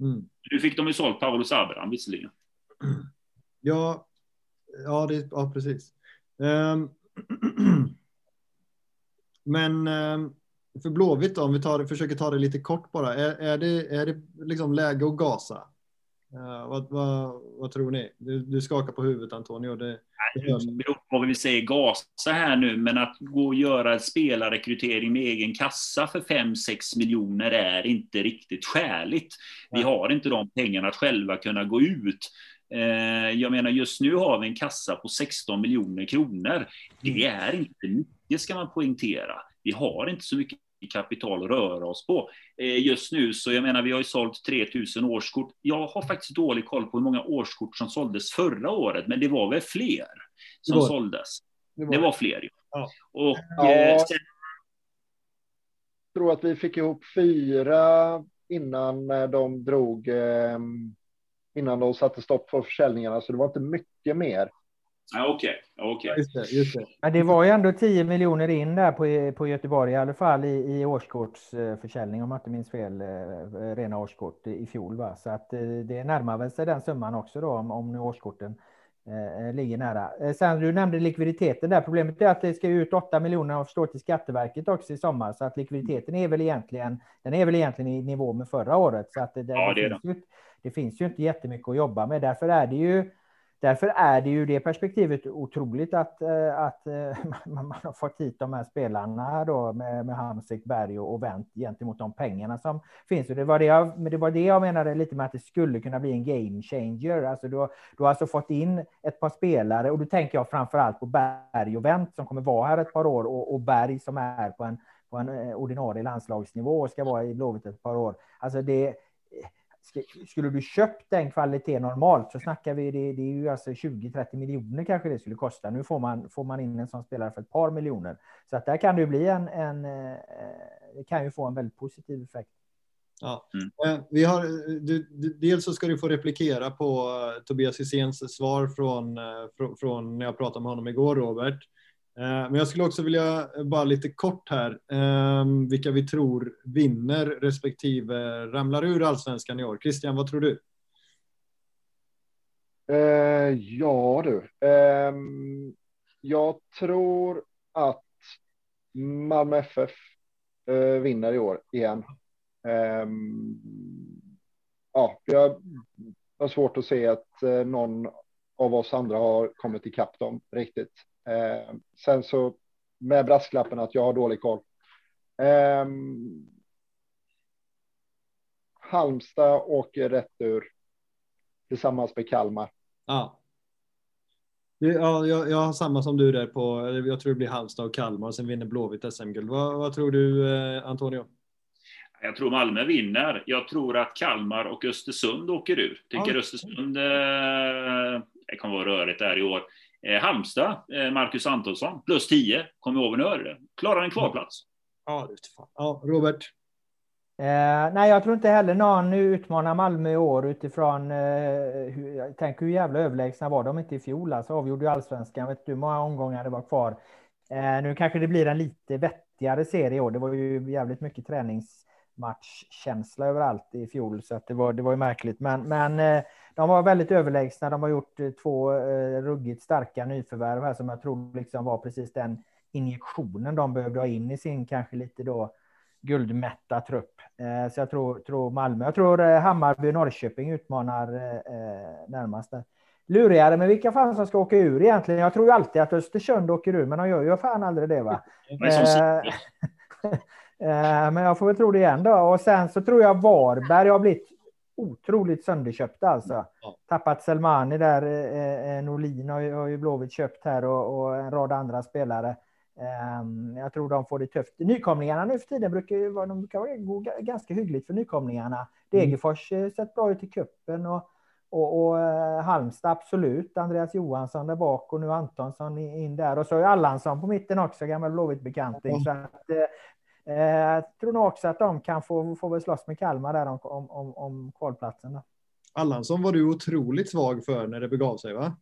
Mm. Nu fick de ju sålt Paulus Abraham visserligen. Ja, ja, det, ja precis. Um, men um, för Blåvitt då, om vi tar, försöker ta det lite kort bara, är, är, det, är det liksom läge att gasa? Uh, vad, vad, vad, tror ni? Du, du skakar på huvudet Antonio. Det, det beror på vad vi säger gasa här nu, men att gå och göra spelarrekrytering med egen kassa för 5-6 miljoner är inte riktigt skäligt. Vi har inte de pengarna att själva kunna gå ut. Eh, jag menar just nu har vi en kassa på 16 miljoner kronor. Det mm. är inte mycket ska man poängtera. Vi har inte så mycket kapital röra oss på. Eh, just nu så jag menar vi har ju sålt 3000 årskort. Jag har faktiskt dålig koll på hur många årskort som såldes förra året, men det var väl fler som var, såldes. Det var, det var fler. Ja. Och, ja. Eh, sen... Jag tror att vi fick ihop fyra innan eh, de drog innan de satte stopp för försäljningarna, så det var inte mycket mer. Ja, Okej, okay. okay. just det, just det. Men det var ju ändå 10 miljoner in där på, på Göteborg i alla fall i, i årskortsförsäljning om jag inte minns fel, eh, rena årskort i fjol. Va? Så att eh, det närmar väl sig den summan också då om, om nu årskorten eh, ligger nära. Sen du nämnde likviditeten där. Problemet är att det ska ut 8 miljoner och förstår till Skatteverket också i sommar så att likviditeten är väl egentligen. Den är väl egentligen i nivå med förra året så att det, ja, det, det, finns, ju, det finns ju inte jättemycket att jobba med. Därför är det ju därför är det ju det perspektivet otroligt att, eh, att eh, man har fått hit de här spelarna då med, med Hamsik, Berg och, vänt Wendt gentemot de pengarna som finns. Och det, var det, jag, det var det jag menade lite med att det skulle kunna bli en game changer. Alltså du, du har alltså fått in ett par spelare och då tänker jag framför allt på Berg och Wendt som kommer vara här ett par år och, och Berg som är på en, på en eh, ordinarie landslagsnivå och ska vara i Blåvitt ett par år. Alltså det, skulle du köpt den kvaliteten normalt så snackar vi, det, det är ju alltså 20-30 miljoner kanske det skulle kosta. Nu får man, får man in en sån spelare för ett par miljoner. Så att där kan det bli en, en eh, det kan ju få en väldigt positiv effekt. Ja. Mm. Eh, vi har, du, dels så ska du få replikera på uh, Tobias Hyséns svar från, från, från, när jag pratade med honom igår, Robert. Eh, men jag skulle också vilja eh, bara lite kort här ehm, vilka vi tror vinner respektive ramlar ur allsvenskan i år. Christian, vad tror du? Eh, ja du. Ehm, jag tror att Malmö FF vinner i år igen. Ehm, ja, jag har svårt att se att någon av oss andra har kommit ikapp dem riktigt. Eh, sen så med brasklappen att jag har dålig koll. Eh, Halmstad åker rätt ur tillsammans med Kalmar. Ja. Ja, jag, jag har samma som du där på, jag tror det blir Halmstad och Kalmar och sen vinner Blåvitt SM-guld. Vad, vad, tror du eh, Antonio? Jag tror Malmö vinner. Jag tror att Kalmar och Östersund åker ur. Tänker ja. Östersund, eh, det kommer vara rörigt där i år. Eh, Halmstad, eh, Marcus Antonsson, plus 10, kommer ihåg nu Klarar en kvalplats. Ja, ja Robert? Eh, nej, jag tror inte heller någon utmanar Malmö i år utifrån, eh, hur, tänk hur jävla överlägsna var de inte i fjol, alltså avgjorde ju allsvenskan, vet du hur många omgångar det var kvar. Eh, nu kanske det blir en lite vettigare serie i år, det var ju jävligt mycket träningsmatchkänsla överallt i fjol, så att det var, det var ju märkligt, men, men eh, de var väldigt överlägsna. De har gjort eh, två eh, ruggigt starka nyförvärv här som jag tror liksom var precis den injektionen de behövde ha in i sin kanske lite då guldmätta trupp. Så jag tror, tror Malmö. Jag tror Hammarby och Norrköping utmanar närmast. Lurigare med vilka fan som ska åka ur egentligen. Jag tror ju alltid att Östersund åker ur, men de gör ju fan aldrig det va. men jag får väl tro det igen då. Och sen så tror jag Varberg har blivit otroligt sönderköpta alltså. Ja. Tappat Selmani där, eh, eh Norlin har ju, har ju Blåvitt köpt här och, och, en rad andra spelare. Um, jag tror de får det tufft. Nykomlingarna nu för tiden brukar ju vara, de brukar gå ganska hyggligt för nykomlingarna. Mm. Degerfors mm. sett bra ut i kuppen och, och, och Halmstad absolut. Andreas Johansson där bak och nu Antonsson in där och så är Allansson på mitten också, gammal Blåvitt-bekanting. Mm. Så att, Eh, tror nog också att de kan få, få väl slåss med Kalmar där om, om, om kvalplatsen. Då. Allansson var du otroligt svag för när det begav sig, va?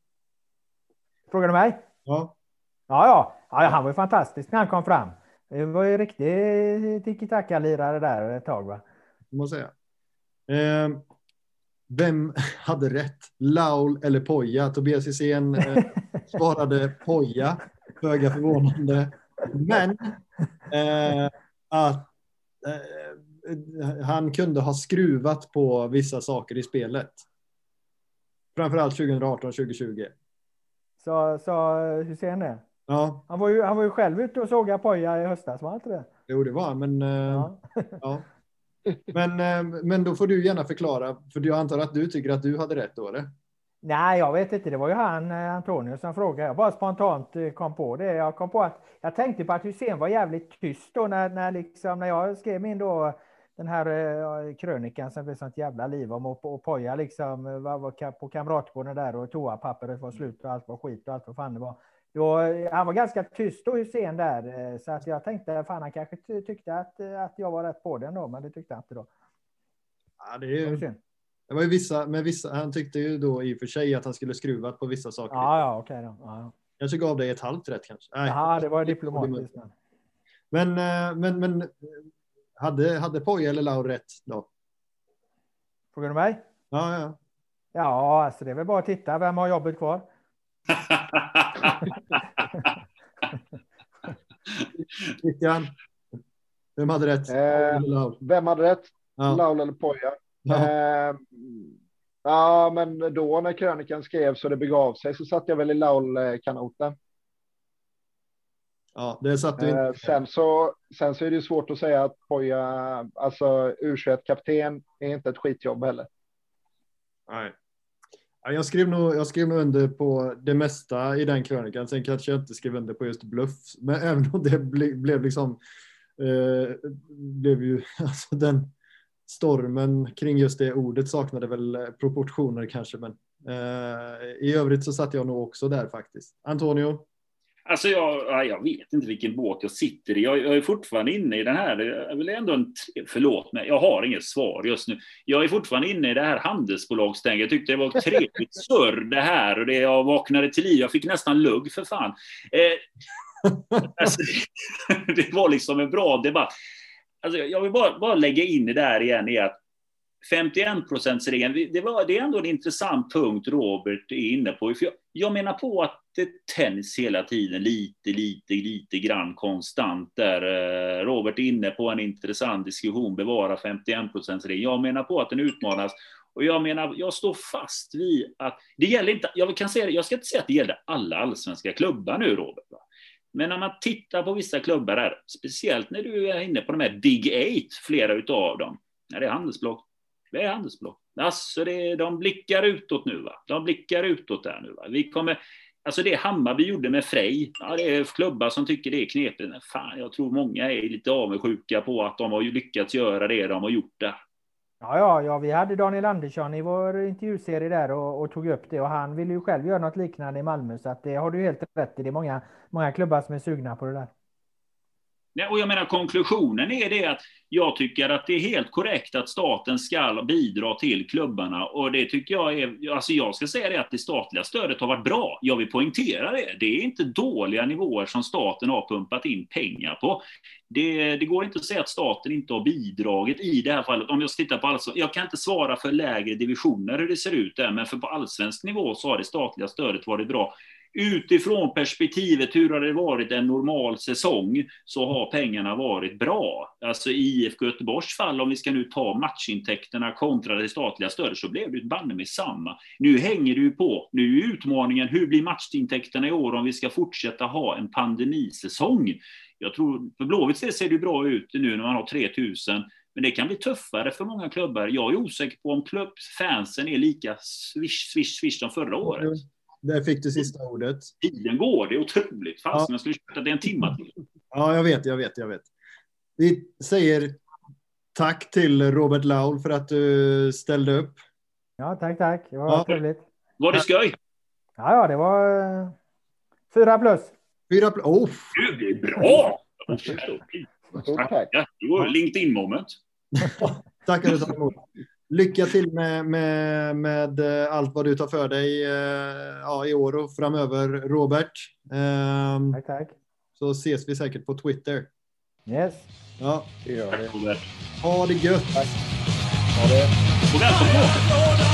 Frågar du mig? Ja. Ja, ja. ja han var ju fantastisk när han kom fram. Det var ju riktig tiki-taka-lirare där ett tag, va? Det måste säga. Eh, vem hade rätt? Laul eller Poja? Tobias Hysén eh, svarade Poja, föga förvånande. Men eh, att eh, han kunde ha skruvat på vissa saker i spelet. Framförallt 2018-2020. Så, så hur ser det? Ja. Han var ju, han var ju själv ute och sågade Poja i höstas, var han inte det? Jo, det var han, men... Eh, ja. ja. Men, eh, men då får du gärna förklara, för jag antar att du tycker att du hade rätt då, eller? Nej, jag vet inte. Det var ju han, eh, Antonius, som frågade. Jag bara spontant eh, kom på det. Jag kom på att jag tänkte på att Hussein var jävligt tyst då när, när, liksom, när jag skrev min då den här uh, krönikan som blev sånt jävla liv om och, och Poja liksom var, var på kamratgården där och toapappret var slut och allt var skit och allt vad fan det var. Då, han var ganska tyst då Hussein där så att jag tänkte fan han kanske tyckte att, att jag var rätt på den då men det tyckte han inte då. Ja, det är ju... Det var ju vissa, med vissa, han tyckte ju då i och för sig att han skulle skruvat på vissa saker. Ja, ja, okej då. Ja. Kanske gav dig ett halvt rätt kanske. Nej, ja, det var diplomatiskt. Men, men, men, men hade, hade Poja eller Laur rätt då? Frågar du mig? Ja, ja. Ja, alltså det är väl bara att titta. Vem har jobbet kvar? Christian, vem hade rätt? Eh, vem hade rätt? Ja. Laul eller Poja? Ja. Eh, Ja, men då när krönikan skrevs och det begav sig så satt jag väl i Laul-kanoten. Ja, det satt du Eh, sen, så, sen så är det ju svårt att säga att Poja, alltså U21-kapten, är inte ett skitjobb heller. Nej. Ja, jag, skrev nog, jag skrev nog under på det mesta i den krönikan. Sen kanske jag inte skrev under på just bluff. Men även om det ble, blev liksom eh, blev ju alltså den stormen kring just det ordet saknade väl eh, proportioner kanske. Men eh, i övrigt så satt jag nog också där faktiskt. Antonio? Alltså jag, jag vet inte vilken båt jag sitter i. Jag, jag är fortfarande inne i den här, jag vill ändå en, förlåt mig, jag har inget svar just nu. Jag är fortfarande inne i det här handelsbolagstänket. Jag tyckte det var trevligt surr det här och det jag vaknade till liv. Jag fick nästan lugg för fan. Eh, alltså, det var liksom en bra debatt. Alltså, jag vill bara, bara lägga in det där igen i att 51 procentsregeln, det, var, det är ändå en intressant punkt Robert är inne på. För jag, jag menar på att det tänds hela tiden lite, lite, lite grann konstant där. Eh, Robert är inne på en intressant diskussion, bevara 51 procentsregeln. Jag menar på att den utmanas och jag menar, jag står fast vid att det gäller inte, jag kan säga det, jag ska inte säga att det gäller alla allsvenska klubbar nu Robert. Va? Men när man tittar på vissa klubbar där, speciellt när du är inne på de här Big Eight, flera utav dem, Ja, det är handelsblock, det är handelsblock. Alltså det, de blickar utåt nu. Va? De blickar utåt där nu. Va? Vi kommer, alltså det Hammarby gjorde med Frej, ja, det är klubbar som tycker det är knepigt. Men fan, jag tror många är lite avundsjuka på att de har lyckats göra det de har gjort där. Ja, ja, ja, vi hade Daniel Andersson i vår intervjuserie där och, och tog upp det och han ville ju själv göra något liknande i Malmö så att det har du helt rätt i. Det är många, många klubbar som är sugna på det där. Och jag menar konklusionen är det att jag tycker att det är helt korrekt att staten ska bidra till klubbarna och det tycker jag är, alltså jag ska säga det att det statliga stödet har varit bra. Jag vill poängtera det. Det är inte dåliga nivåer som staten har pumpat in pengar på. Det, det går inte att säga att staten inte har bidragit i det här fallet. Om jag tittar på allsvenskan, jag kan inte svara för lägre divisioner hur det ser ut där, men för på allsvensk nivå så har det statliga stödet varit bra utifrån perspektivet hur har det varit en normal säsong så har pengarna varit bra. Alltså i IFK Göteborgs fall, om vi ska nu ta matchintäkterna kontra det statliga stödet, så blev det banne med samma. Nu hänger det ju på. Nu är utmaningen, hur blir matchintäkterna i år om vi ska fortsätta ha en pandemisäsong? Jag tror, för Blåvitts del ser det bra ut nu när man har 3000 men det kan bli tuffare för många klubbar. Jag är osäker på om klubbfansen är lika swish, swish, swish som förra året. Där fick du sista ordet. Tiden går, det är otroligt. Fast ja. jag skulle köpa det en timme till. Ja, jag vet, jag vet, jag vet. Vi säger tack till Robert Laul för att du ställde upp. Ja, tack, tack. Det var ja. trevligt. Var det skoj? Ja, ja, det var uh, fyra plus. Fyra plus. Oh. Det är bra! Tack. Det var LinkedIn-moment. Tackar du tar emot. Lycka till med, med, med allt vad du tar för dig ja, i år och framöver, Robert. Um, tack, tack. Så ses vi säkert på Twitter. Yes. Ja, det gör det. Ha det gött. Tack. Ha det. Och